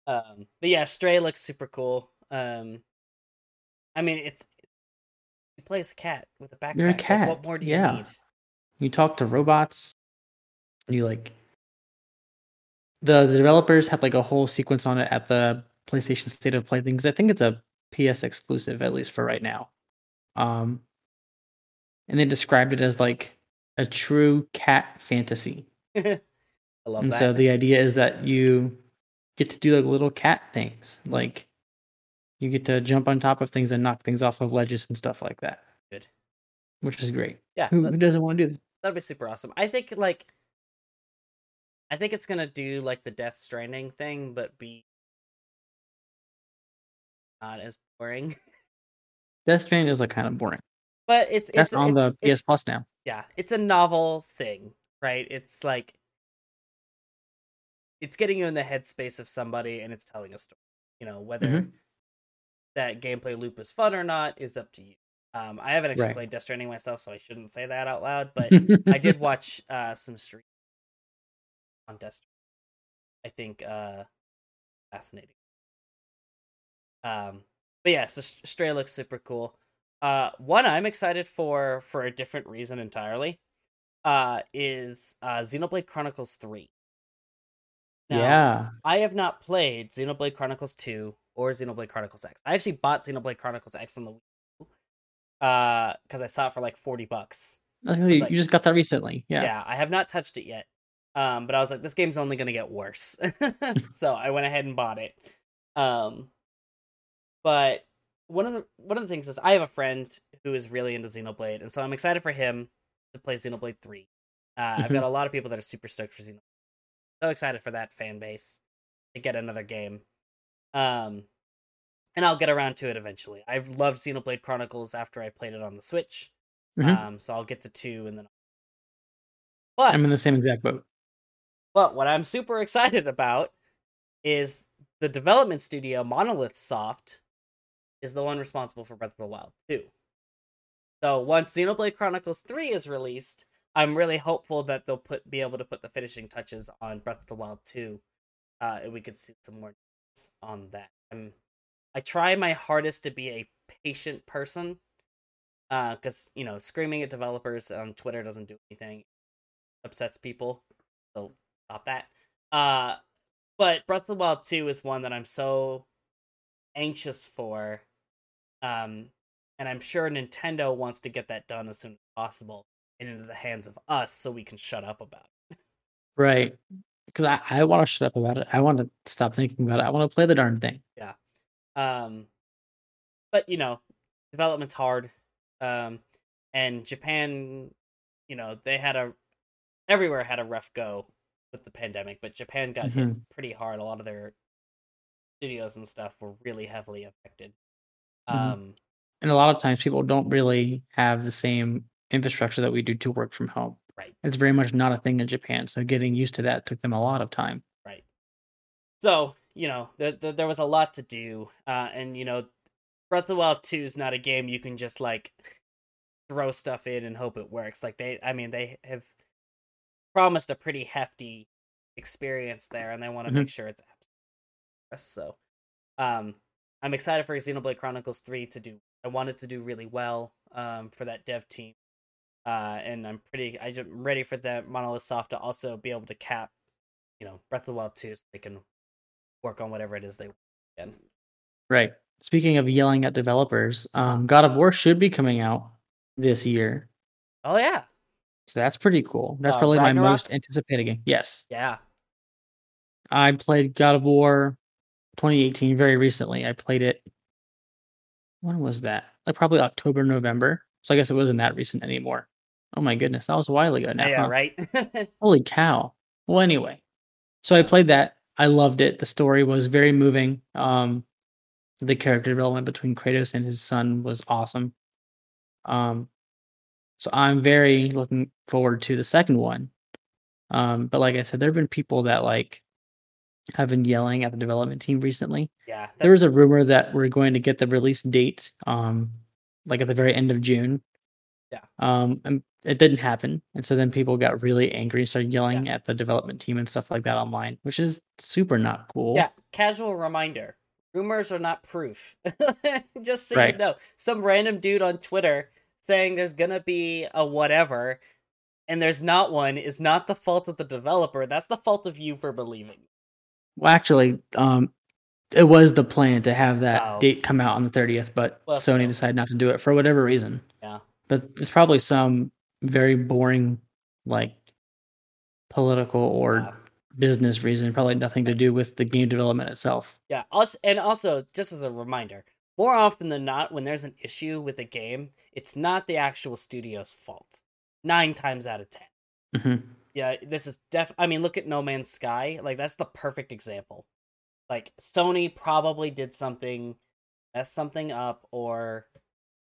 Um, but yeah, Stray looks super cool. Um, I mean, it's play as a cat with a backpack. You're a Like, cat, what more do you yeah. need? You talk to robots. You like the, the developers had like a whole sequence on it at the PlayStation State of Play thing 'cause I think it's a PS exclusive at least for right now. Um, and they described it as like a true cat fantasy. [laughs] I love that. and that. so the idea is that you get to do like little cat things, like you get to jump on top of things and knock things off of ledges and stuff like that. Good. which is great. yeah, Who, who doesn't want to do that? that'd be super awesome. I think like I think it's gonna do like the Death Stranding thing, but be not as boring. [laughs] Death Stranding is like kind of boring. But it's That's it's on it's, the it's- PS Plus now. yeah, it's a novel thing, right? It's like it's getting you in the headspace of somebody and it's telling a story. You know, whether Mhm. That gameplay loop is fun or not is up to you. Um, I haven't actually Right. played Death Stranding myself, so I shouldn't say that out loud. But I did [laughs] watch uh, some stream on Death. Stranding. I think uh, fascinating. Um, but yeah, so Stray looks super cool. Uh, one I'm excited for for a different reason entirely. Uh, is uh Xenoblade Chronicles Three. Now, yeah. I have not played Xenoblade Chronicles 2 or Xenoblade Chronicles X. I actually bought Xenoblade Chronicles X on the Wii U, uh because I saw it for like 40 bucks. Like- you just got that recently. Yeah. Yeah. I have not touched it yet. Um but I was like this game's only going to get worse. [laughs] [laughs] so I went ahead and bought it. Um but one of the one of the things is I have a friend who is really into Xenoblade and so I'm excited for him to play Xenoblade 3. Uh, I've Mhm. got a lot of people that are super stoked for Xenoblade. So excited for that fan base to get another game. Um, and I'll get around to it eventually. I've loved Xenoblade Chronicles after I played it on the Switch. Mhm. Um, so I'll get to two and then. But I'm in the same exact boat. but what I'm super excited about is the development studio Monolith Soft is the one responsible for Breath of the Wild 2. So once Xenoblade Chronicles 3 is released, I'm really hopeful that they'll put be able to put the finishing touches on Breath of the Wild 2. Uh, and we could see some more on that. I'm, I try my hardest to be a patient person. because you know, screaming at developers on Twitter doesn't do anything. Upsets people. So stop that. Uh but Breath of the Wild 2 is one that I'm so anxious for. Um and I'm sure Nintendo wants to get that done as soon as possible and into the hands of us so we can shut up about it. Right. Because I, I want to shut up about it. I want to stop thinking about it. I want to play the darn thing. Yeah. Um but you know, development's hard. Um and Japan, you know, they had a everywhere had a rough go with the pandemic, but Japan got hit Mhm. pretty hard. A lot of their studios and stuff were really heavily affected. Mhm. Um And a lot of times people don't really have the same infrastructure that we do to work from home. Right. It's very much not a thing in Japan. So getting used to that took them a lot of time. Right. So, you know, there, there, there was a lot to do. Uh, and, you know, Breath of the Wild 2 is not a game you can just, like, throw stuff in and hope it works. Like, they, I mean, they have promised a pretty hefty experience there, and they want to Mhm. make sure it's so. Um, I'm excited for Xenoblade Chronicles 3 to do. I want it to do really well um, for that dev team. Uh, and I'm pretty. I'm ready for that Monolith Soft to also be able to cap you know Breath of the Wild 2 so they can work on whatever it is they want again. Right. Speaking of yelling at developers, um, God of War should be coming out this year. Oh yeah. So that's pretty cool. That's Uh, probably my most anticipated game. Yes. Yeah. I played God of War 2018 very recently. I played it. When was that? Like probably October, November. So I guess it wasn't that recent anymore. Oh my goodness, that was a while ago now. yeah, huh? right? [laughs] Holy cow. Well, anyway, so I played that. I loved it. The story was very moving. Um, the character development between Kratos and his son was awesome. Um, so I'm very looking forward to the second one. Um, but like I said, there have been people that like have been yelling at the development team recently. Yeah, There was a rumor that we're going to get the release date, um, like at the very end of June. Yeah. Um, and it didn't happen, and so then people got really angry, and started yelling at the development team and stuff like that online, which is super not cool. yeah. Casual reminder: rumors are not proof. [laughs] Just so Right. you know, some random dude on Twitter saying there's gonna be a whatever, and there's not one, is not the fault of the developer. That's the fault of you for believing. Well, actually, um, it was the plan to have that Oh. date come out on the 30th, but Well, Sony decided not to do it for whatever reason. Yeah. But it's probably some very boring, like political or business reason. Probably nothing to do with the game development itself. Yeah. Also, and also, just as a reminder, more often than not, when there's an issue with a game, it's not the actual studio's fault. Nine times out of ten. hmm Yeah, this is def. I mean, look at No Man's Sky. Like that's the perfect example. Like Sony probably did something, messed something up, or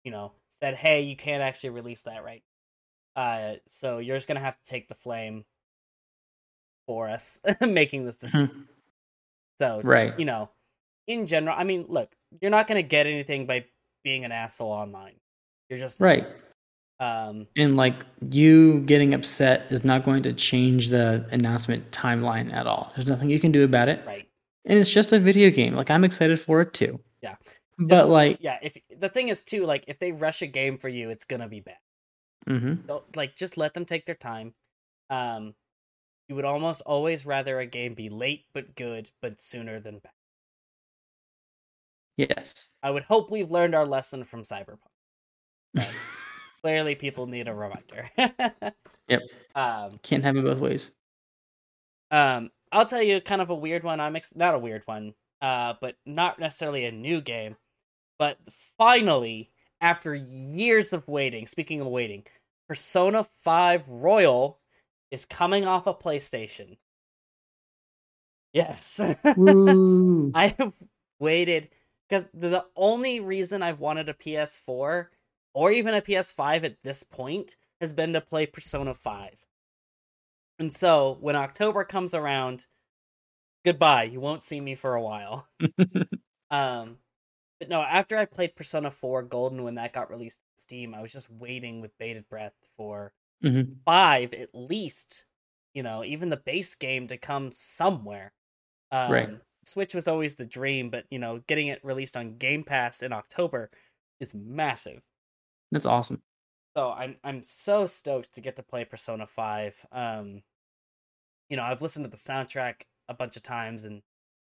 you know, said, "Hey, you can't actually release that right." Uh, so you're just gonna have to take the flame for us [laughs] making this decision. So Right. you know, in general, I mean, look, you're not gonna get anything by being an asshole online. You're just. Right. Um, And like you getting upset is not going to change the announcement timeline at all. There's nothing you can do about it. right. And it's just a video game. Like I'm excited for it too. Yeah. But like, Yeah. If the thing is too, like, if they rush a game for you, it's gonna be bad. Mhm. Don't like just let them take their time. Um, you would almost always rather a game be late but good, but sooner than bad. yes. I would hope we've learned our lesson from Cyberpunk. [laughs] Clearly, people need a reminder. [laughs] Yep. Um, Can't have it both ways. um, I'll tell you kind of a weird one. I'm ex- not a weird one, uh, but not necessarily a new game. But finally, after years of waiting, speaking of waiting, Persona 5 Royal is coming off a PlayStation. Yes. [laughs] I have waited because the only reason I've wanted a PS4 or even a PS5 at this point has been to play Persona 5. And so when October comes around, goodbye. You won't see me for a while. [laughs] Um, but no, after I played Persona 4 Golden when that got released on Steam, I was just waiting with bated breath for Mhm. 5 at least, you know, even the base game to come somewhere. Um, Right. Switch was always the dream, but you know, getting it released on Game Pass in October is massive. That's awesome. So I'm I'm so stoked to get to play Persona 5. Um you know, I've listened to the soundtrack a bunch of times and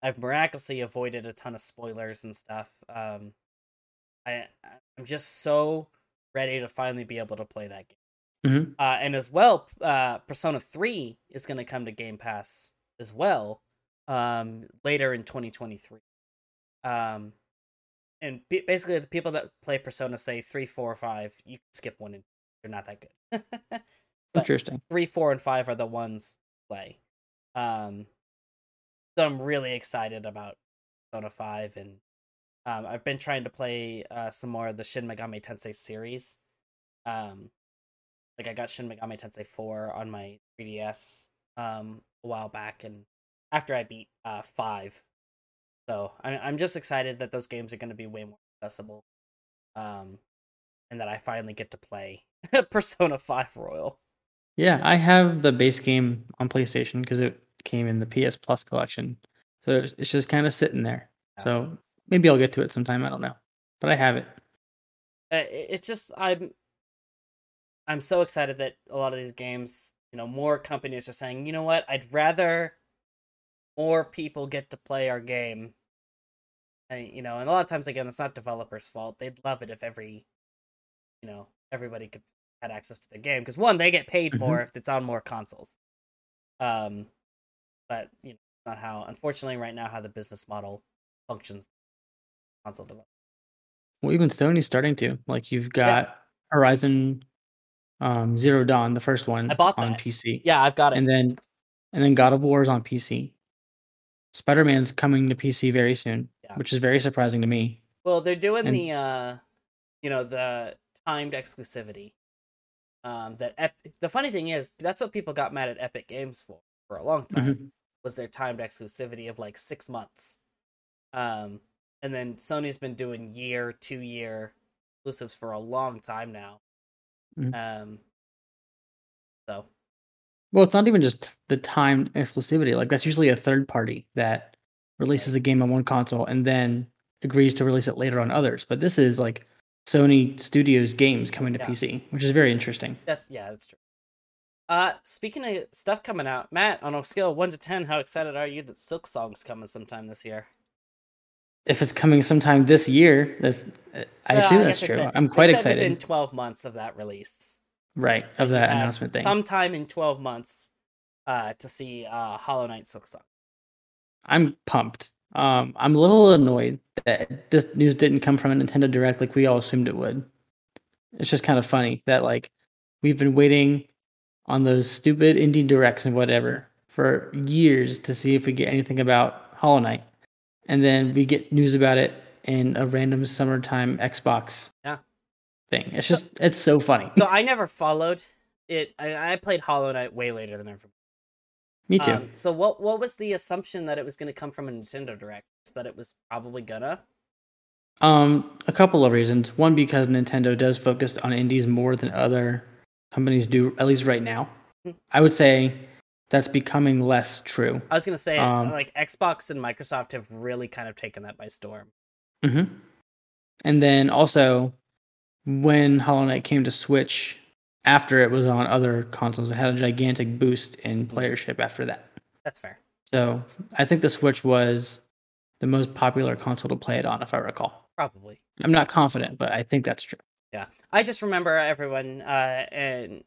I've miraculously avoided a ton of spoilers and stuff. Um I I'm just so ready to finally be able to play that game. Mhm. Uh and as well, uh Persona 3 is going to come to Game Pass as well um later in 2023. Um and ba- basically the people that play Persona say three, four, five. You can skip one and they're not that good. [laughs] Interesting. three, four, and five are the ones to play. Um, so I'm really excited about Persona Five, and um, I've been trying to play uh, some more of the Shin Megami Tensei series. Um, like I got Shin Megami Tensei Four on my 3DS um a while back, and after I beat uh five, so I'm I'm just excited that those games are going to be way more accessible, um, and that I finally get to play [laughs] Persona Five Royal. Yeah, I have the base game on PlayStation because it came in the PS Plus collection. So it's just kind of sitting there. So maybe I'll get to it sometime. I don't know, but I have it. Uh, it's just I'm I'm so excited that a lot of these games, you know, more companies are saying, you know what, I'd rather more people get to play our game. And, you know, and a lot of times again, it's not developers' fault. They'd love it if every, you know, everybody could had access to the game because one, they get paid more if it's on more consoles. Um, but you know, not how. Unfortunately, right now, how the business model functions, console development. Well, even Sony's starting to. Like you've got Horizon um, Zero Dawn, the first one I bought on. PC. Yeah, I've got it. And then and then God of War is on PC. Spider-Man's coming to PC very soon, Yeah. which is very surprising to me. Well, they're doing And- the uh you know, the timed exclusivity. Um, that Ep- the funny thing is that's what people got mad at Epic Games for for a long time Mhm. Was their timed exclusivity of like six months. Um, and then Sony's been doing year, two year exclusives for a long time now. Mhm. Um, so Well, it's not even just the timed exclusivity. Like that's usually a third party that releases a game on one console and then agrees to release it later on others. But this is like Sony Studios games coming to Yeah. PC, which is very interesting. that's yeah, that's true. Uh, speaking of stuff coming out, Matt, on a scale of one to ten, how excited are you that Silksong's coming sometime this year? If it's coming sometime this year, if, I Well, assume guess that's true. said- I'm quite excited. Within twelve months of that release, Right, of that have announcement thing. sometime in twelve months, uh, to see uh Hollow Knight Silksong. I'm pumped. Um, I'm a little annoyed that this news didn't come from a Nintendo Direct like we all assumed it would. It's just kind of funny that like we've been waiting on those stupid indie directs and whatever for years to see if we get anything about Hollow Knight, and then we get news about it in a random summertime Xbox Yeah. thing. It's just it's so funny. So I never followed it. I, I played Hollow Knight way later than everyone. Me too. Um, so what what was the assumption that it was going to come from a Nintendo Direct? That it was probably gonna. Um, a couple of reasons. One, because Nintendo does focus on indies more than other companies do, at least right now. Hmm. I would say that's becoming less true. I was gonna say Um, like Xbox and Microsoft have really kind of taken that by storm. hmm And then also, when Hollow Knight came to Switch, after it was on other consoles, it had a gigantic boost in playership after that. That's fair. So I think the Switch was the most popular console to play it on, if I recall. Probably. I'm not confident, but I think that's true. Yeah. I just remember everyone uh and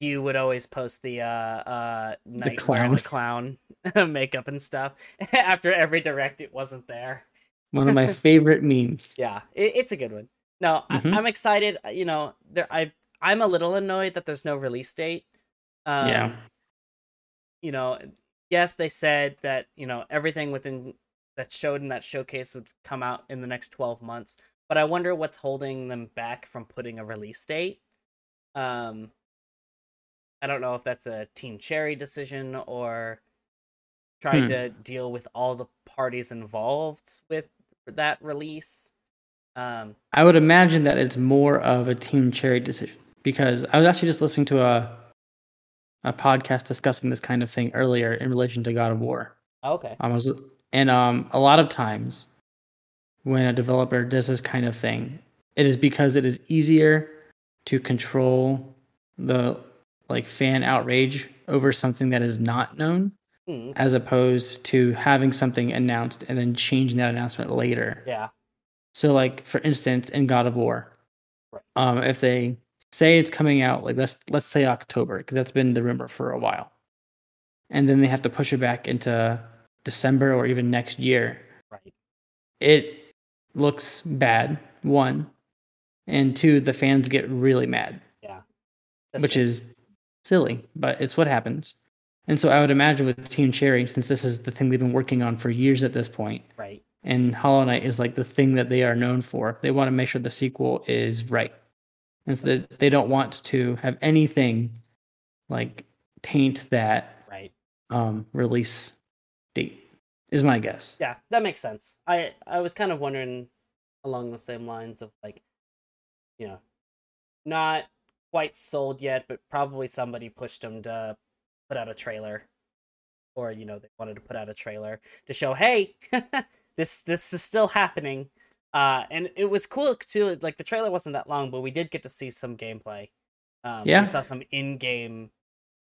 you would always post the uh uh night clown. clown [laughs] makeup and stuff [laughs] after every direct it wasn't there. One of my favorite memes. Yeah, it, it's a good one. No, Mhm. I, I'm excited. uh, You know, there I I'm a little annoyed that there's no release date. Um, yeah. You know, yes, they said that you know everything within that showed in that showcase would come out in the next 12 months, but I wonder what's holding them back from putting a release date. Um, I don't know if that's a Team Cherry decision or trying Hmm. to deal with all the parties involved with that release. Um, I would imagine that it's more of a Team Cherry decision because I was actually just listening to a a podcast discussing this kind of thing earlier in relation to God of War. okay. I was, and um, a lot of times when a developer does this kind of thing, it is because it is easier to control the like fan outrage over something that is not known Hmm, as opposed to having something announced and then changing that announcement later. yeah. So, like for instance, in God of War, Right. um, if they say it's coming out, like let's let's say October, because that's been the rumor for a while, and then they have to push it back into December or even next year, Right. it looks bad. One, and two, the fans get really mad, Yeah. That's which true. is silly, but it's what happens. And so I would imagine with Team Cherry, since this is the thing they've been working on for years at this point, right. and Hollow Knight is like the thing that they are known for. They want to make sure the sequel is right, and so that they don't want to have anything like taint that Right. um, release date. Is my guess. Yeah, that makes sense. I I was kind of wondering along the same lines of like, you know, not quite sold yet, but probably somebody pushed them to put out a trailer, or you know they wanted to put out a trailer to show, hey, [laughs] this this is still happening. Uh, and it was cool too. Like the trailer wasn't that long, but we did get to see some gameplay. Um, Yeah. we saw some in-game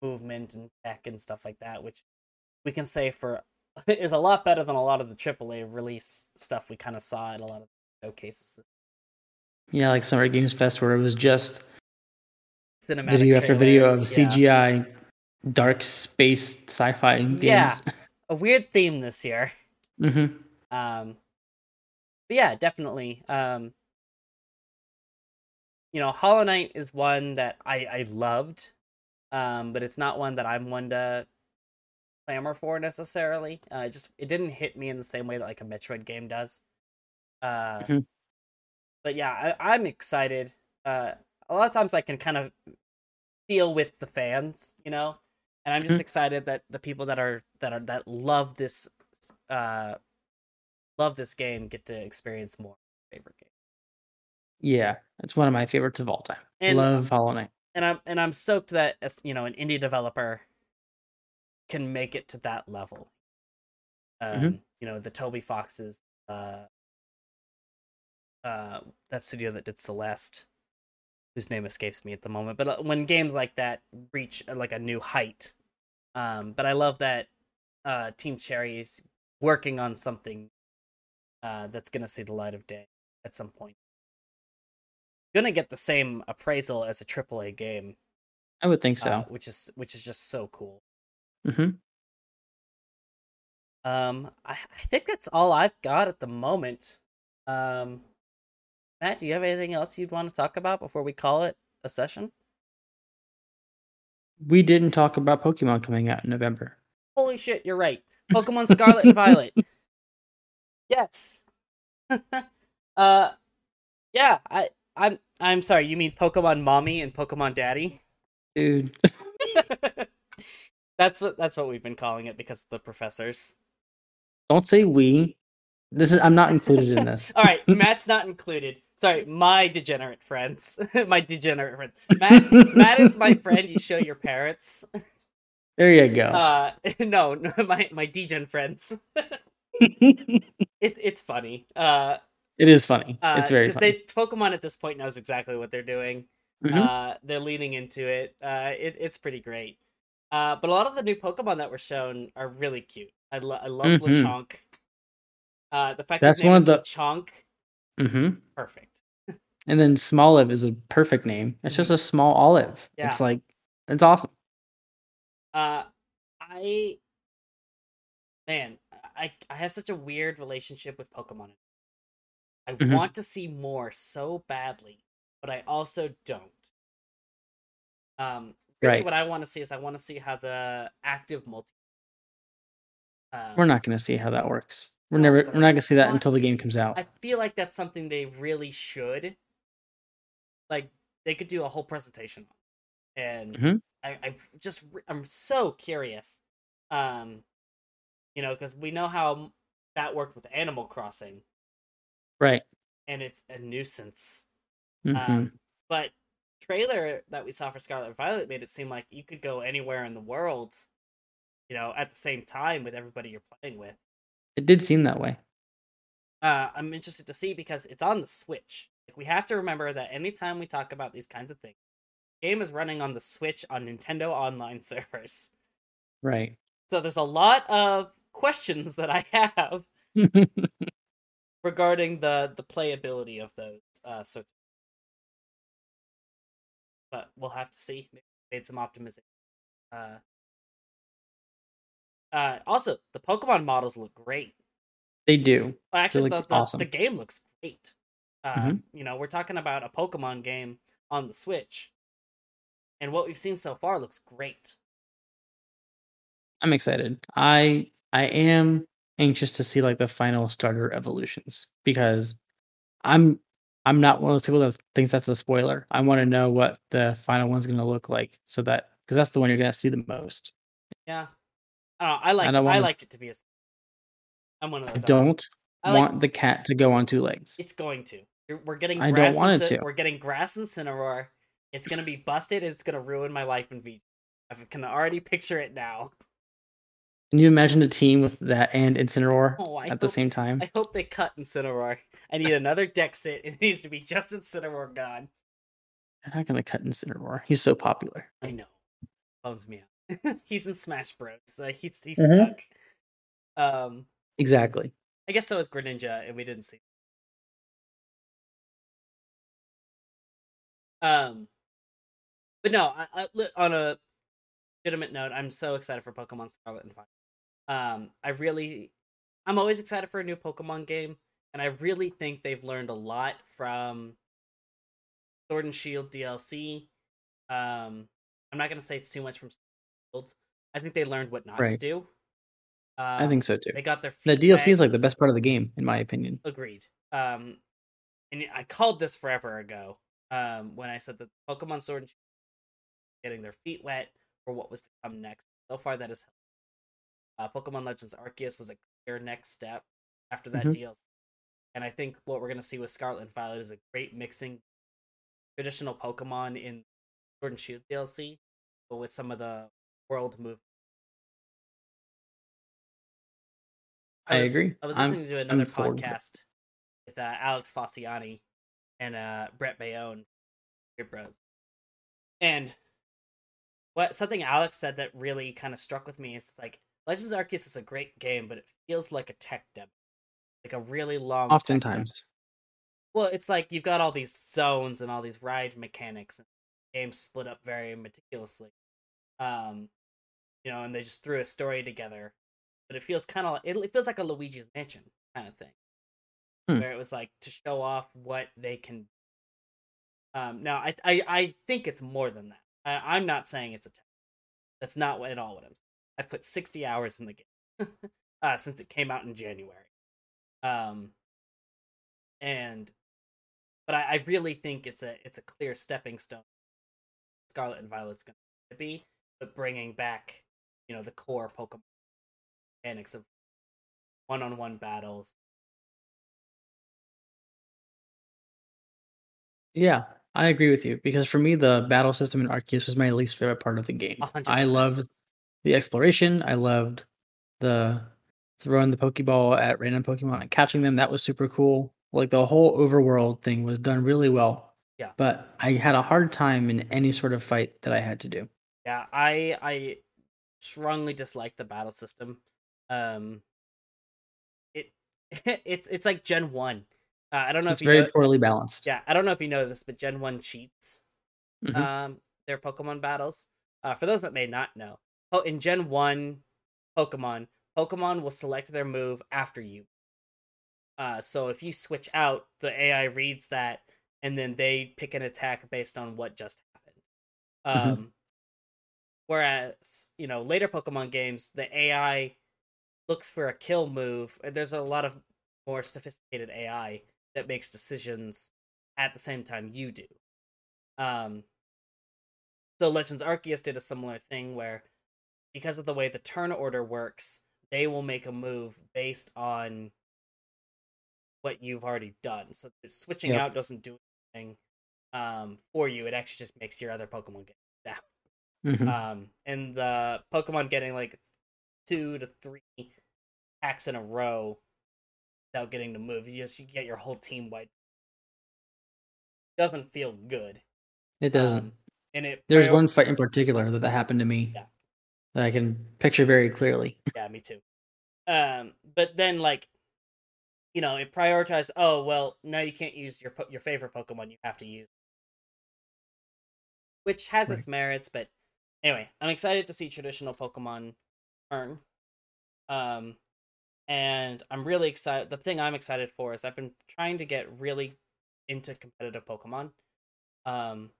movement and tech and stuff like that, which we can say for [laughs] is a lot better than a lot of the AAA release stuff we kind of saw at a lot of showcases. Yeah, like Summer Games Fest, where it was just Cinematic video after video of yeah. CGI, dark space sci-fi games. Yeah. A weird theme this year. hmm Um, but yeah, definitely. Um, you know, Hollow Knight is one that I I loved, um, but it's not one that I'm one to clamor for necessarily. Uh, it just it didn't hit me in the same way that like a Metroid game does. Uh, Mhm. but yeah, I, I'm excited. Uh, a lot of times I can kind of feel with the fans, you know. And I'm just Mhm. excited that the people that are that are that love this uh love this game get to experience more favorite game. Yeah, it's one of my favorites of all time. And- Love Hollow Knight. And I'm and I'm stoked that as you know an indie developer can make it to that level. Um, Mhm. you know the Toby Foxes, uh, uh, that studio that did Celeste, whose name escapes me at the moment. But uh, when games like that reach uh, like a new height, um, but I love that uh, Team Cherry is working on something uh, that's gonna see the light of day at some point. Gonna get the same appraisal as a AAA game, I would think so. uh, which is which is just so cool. Hmm Um, I, I think that's all I've got at the moment. Um, Matt, do you have anything else you'd want to talk about before we call it a session? We didn't talk about Pokemon coming out in November. Holy shit, you're right. [laughs] Pokemon Scarlet and Violet. Yes. [laughs] uh, yeah. I I'm I'm sorry. You mean Pokemon Mommy and Pokemon Daddy? Dude, [laughs] that's what that's what we've been calling it because of the professors. don't say we. This is I'm not included in this. [laughs] All right, Matt's not included. Sorry, my degenerate friends. [laughs] my degenerate friends. Matt, Matt is my friend. You show your parents. [laughs] There you go. Uh, no, no, my my degen friends. It it's funny. Uh, it is funny. uh, it's very funny. They, Pokemon at this point knows exactly what they're doing. Mhm. Uh, they're leaning into it. Uh, it it's pretty great. Uh, but a lot of the new Pokemon that were shown are really cute. I, lo- I love Mhm. Lechonk. Uh, the fact That's one is of the- Lechonk, hmm perfect. And then Smoliv is a perfect name. It's just a small olive. Yeah. It's like it's awesome. Uh, I, man, I I have such a weird relationship with Pokemon. I Mhm. want to see more so badly, but I also don't. Um, really Right. what I want to see is I want to see how the active multi. Um, We're not going to see how that works. We're never. We're not going to see that until the game comes out. I feel like that's something they really should. Like they could do a whole presentation and Mhm. I, I just I'm so curious, um, you know, because we know how that worked with Animal Crossing, Right. and it's a nuisance. hmm Um, but trailer that we saw for Scarlet and Violet made it seem like you could go anywhere in the world, you know, at the same time with everybody you're playing with. it did seem that way. uh, I'm interested to see because it's on the Switch. Like we have to remember that anytime we talk about these kinds of things, game is running on the Switch on Nintendo Online [laughs] servers. Right. So there's a lot of questions that I have [laughs] regarding the the playability of those uh sorts. But we'll have to see. Maybe made some optimization. Uh, uh, also, the Pokemon models look great. they do. Well, actually, the, the, awesome. the game looks great. Uh, Mhm. You know, we're talking about a Pokemon game on the Switch, and what we've seen so far looks great. I'm excited. I I am anxious to see like the final starter evolutions because I'm I'm not one of those people that thinks that's a spoiler. I want to know what the final one's going to look like so that because that's the one you're going to see the most. Yeah, oh, I don't know. I like. I, don't wanna- liked it to be a. I'm one of those. I don't I like- want the cat to go on two legs. It's going to. We're getting. I don't grass want it Cin- to. We're getting grass and Cineroar. It's gonna be busted. and It's gonna ruin my life in VG. I can already picture it now. Can you imagine a team with that and Incineroar Oh, at the same time? I hope they cut Incineroar. I need another deck sit. It needs to be just Incineroar gone. They're not going to cut Incineroar. He's so popular. I know. Bums me out. [laughs] he's in Smash Bros. So he's he's Mhm. stuck. Um, Exactly. I guess so is Greninja, and we didn't see. Um, but no, I, I, on a legitimate note, I'm so excited for Pokemon Scarlet and Violet. Um, I really, I'm always excited for a new Pokemon game, and I really think they've learned a lot from Sword and Shield DLC. Um, I'm not gonna say it's too much from Shield. I think they learned what not to do. Um, I think so too. they got their The. DLC is like the best part of the game, in my opinion. Agreed. Um, and I called this forever ago. Um, when I said that Pokemon Sword and Shield getting their feet wet for what was to come next. So far, that is uh, Pokemon Legends Arceus was a clear next step after that Mhm. deal, and I think what we're gonna see with Scarlet and Violet is a great mixing traditional Pokemon in Sword and Shield DLC, but with some of the world move. I was- agree. I was I'm- listening to another podcast with uh, Alex Fossiani and uh, Brett Bayonne, Great Bros. And what something Alex said that really kind of struck with me is like Legends Arceus is a great game, but it feels like a tech demo, like a really long. Oftentimes. Well, it's like you've got all these zones and all these ride mechanics, and game's split up very meticulously. Um, you know, and they just threw a story together, but it feels kind of it, it feels like a Luigi's Mansion kind of thing, Hmm. where it was like to show off what they can. Um, now I I I think it's more than that. I, I'm not saying it's a tech. That's not what, at all what I'm saying. I've put 60 hours in the game [laughs] uh, since it came out in January. Um, and but I, I really think it's a it's a clear stepping stone. Scarlet and Violet's going to be, but bringing back you know the core Pokemon mechanics of one-on-one battles. Yeah, I agree with you because for me, the battle system in Arceus was my least favorite part of the game. A hundred I percent. loved the exploration. I loved the throwing the Pokeball at random Pokemon and catching them. That was super cool. Like the whole overworld thing was done really well. Yeah. But I had a hard time in any sort of fight that I had to do. Yeah, I I strongly dislike the battle system. Um, it [laughs] it's it's like Gen One. Uh, I don't know It's if very know, poorly balanced. Yeah, I don't know if you know this, but Gen One cheats Mhm. um their Pokemon battles. Uh, for those that may not know, in Gen One Pokemon, Pokemon will select their move after you. Uh, so if you switch out, the AI reads that, and then they pick an attack based on what just happened. Mhm. Um, whereas you know later Pokemon games, the AI looks for a kill move. There's a lot of more sophisticated AI that makes decisions at the same time you do. Um, so Legends Arceus did a similar thing where, because of the way the turn order works, they will make a move based on what you've already done. So switching Yep. out doesn't do anything um, for you. It actually just makes your other Pokemon get down. Mhm. Um, and the Pokemon getting like two to three attacks in a row without getting to move, you just you get your whole team wiped. Doesn't feel good. it doesn't. Um, and it There's prior- one fight in particular that that happened to me Yeah. That I can picture very clearly. Yeah, me too. Um, but then like, you know, it prioritized. Oh well, now you can't use your your favorite Pokemon. You have to use, which has its merits. But anyway, I'm excited to see traditional Pokemon turn. Um, and I'm really excited. The thing I'm excited for is I've been trying to get really into competitive Pokemon. Um,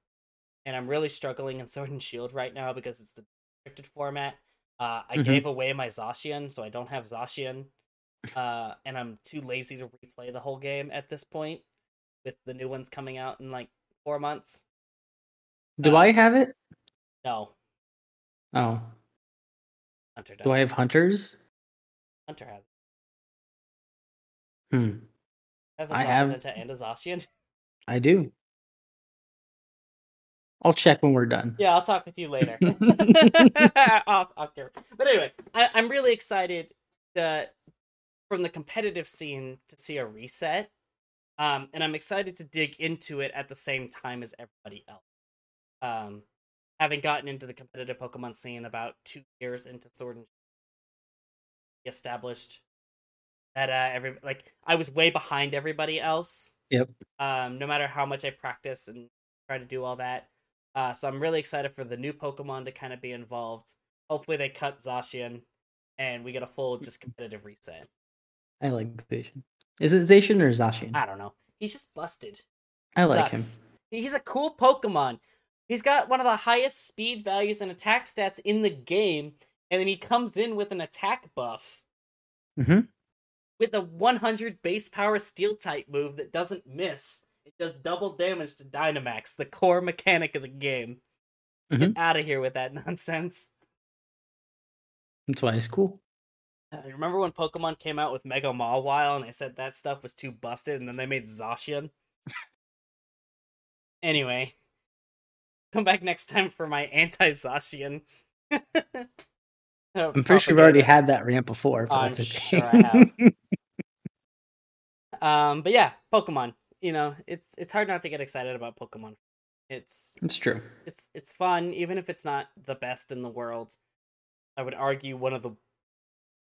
and I'm really struggling in [laughs] Sword and Shield right now because it's the restricted format. Uh, I Mhm. gave away my Zacian, so I don't have Zacian. Uh, and I'm too lazy to replay the whole game at this point, with the new ones coming out in like four months. Do I have it? No, Oh, Hunter does. do I have hunters? Hunter has. Hmm, I have a I have- and a Zacian. I do. I'll check when we're done. yeah, I'll talk with you later. [laughs] [laughs] off, off camera. But anyway, I, I'm really excited to, from the competitive scene to see a reset. Um, and I'm excited to dig into it at the same time as everybody else. Um, having gotten into the competitive Pokemon scene about two years into Sword and Shield, established that uh, every like I was way behind everybody else. Yep. Um, no matter how much I practice and try to do all that, uh, so I'm really excited for the new Pokemon to kind of be involved. Hopefully they cut Zacian and we get a full just competitive reset. I like Zacian. Is it Zacian or Zacian? I don't know. He's just busted. I like him. He's a cool Pokemon. He's got one of the highest speed values and attack stats in the game, and then he comes in with an attack buff Mhm. with a 100 base power steel type move that doesn't miss. It does double damage to Dynamax, the core mechanic of the game. Get Mhm. out of here with that [laughs] nonsense. That's why it's cool. Uh, remember when Pokemon came out with Mega Mawile and they said that stuff was too busted and then they made Zacian? [laughs] anyway, come back next time for my anti Zacian. [laughs] I'm pretty sure we've already had that rant before, but I'm that's okay. sure I have. Um, but yeah, Pokemon. You know, it's it's hard not to get excited about Pokemon. It's it's true. it's it's fun, even if it's not the best in the world. I would argue one of the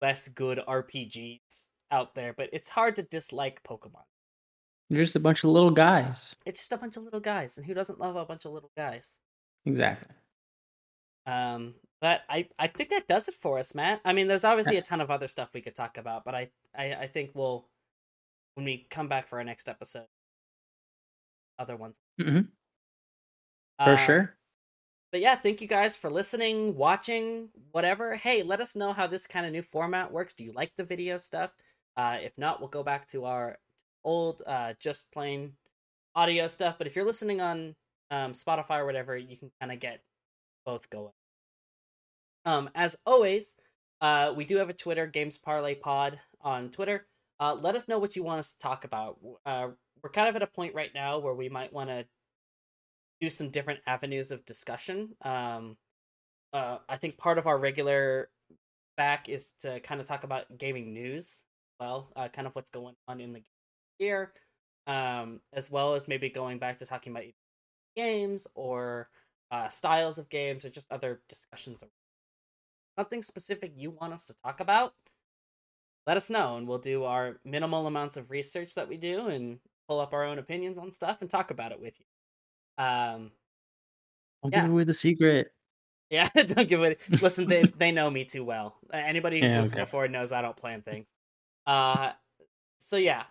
less good RPGs out there, but it's hard to dislike Pokemon. They're just a bunch of little guys. It's just a bunch of little guys, and who doesn't love a bunch of little guys? Exactly. Um, but I I think that does it for us, Matt. I mean, there's obviously a ton of other stuff we could talk about, but I I, I think we'll when we come back for our next episode, other ones hmm For Uh, sure. But yeah, thank you guys for listening, watching, whatever. Hey, let us know how this kind of new format works. Do you like the video stuff? Uh, if not, we'll go back to our old, uh, just plain audio stuff. But if you're listening on um, Spotify or whatever, you can kind of get both going. Um, as always, uh, we do have a Twitter, Games Parlay Pod on Twitter. Uh, let us know what you want us to talk about. Uh, we're kind of at a point right now where we might want to do some different avenues of discussion. Um, uh, I think part of our regular back is to kind of talk about gaming news. Well, uh, kind of what's going on in the year, um, as well as maybe going back to talking about games or uh, styles of games or just other discussions. Something specific you want us to talk about? Let us know, and we'll do our minimal amounts of research that we do and pull up our own opinions on stuff and talk about it with you. Um, Don't yeah. give away the secret. yeah, [laughs] don't give away. [laughs] Listen, they they know me too well. Anybody who's Yeah, listened okay. before knows I don't plan things. Uh, so yeah,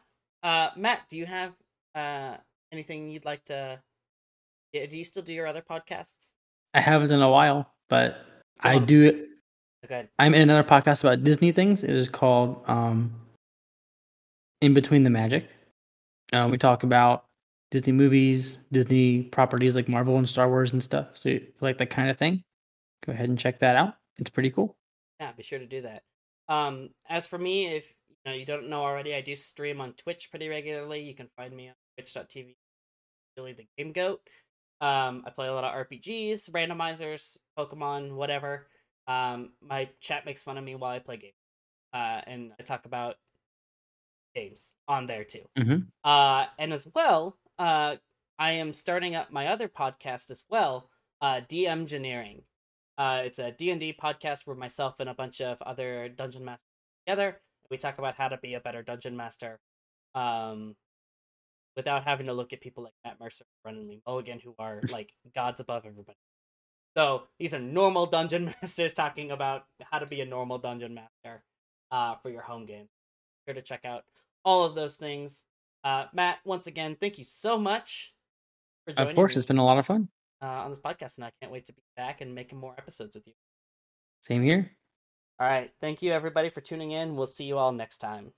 uh, Matt, do you have uh anything you'd like to? Yeah, do you still do your other podcasts? I haven't in a while, but I do it. Okay, I'm in another podcast about Disney things. It is called um, In Between the Magic. Um, we talk about Disney movies, Disney properties like Marvel and Star Wars and stuff. So if you like that kind of thing, go ahead and check that out. It's pretty cool. yeah, be sure to do that. Um, as for me, if you know you don't know already, I do stream on Twitch pretty regularly. You can find me on Twitch.tv. Billy the Game Goat. Um, I play a lot of RPGs, randomizers, Pokemon, whatever. Um, my chat makes fun of me while I play games, uh, and I talk about games on there too. Mhm. Uh, and as well, uh, I am starting up my other podcast as well, uh, D Engineering. Uh, it's a D and D podcast where myself and a bunch of other dungeon masters together. We talk about how to be a better dungeon master, um, without having to look at people like Matt Mercer, Brennan Lee Mulligan, who are [laughs] like gods above everybody. So these are normal dungeon [laughs] masters talking about how to be a normal dungeon master uh, for your home game. Sure to check out all of those things. Uh, Matt, once again, thank you so much for joining Of course, me it's been a lot of fun. uh, on this podcast, and I can't wait to be back and making more episodes with you. Same here. All right, thank you everybody for tuning in. We'll see you all next time.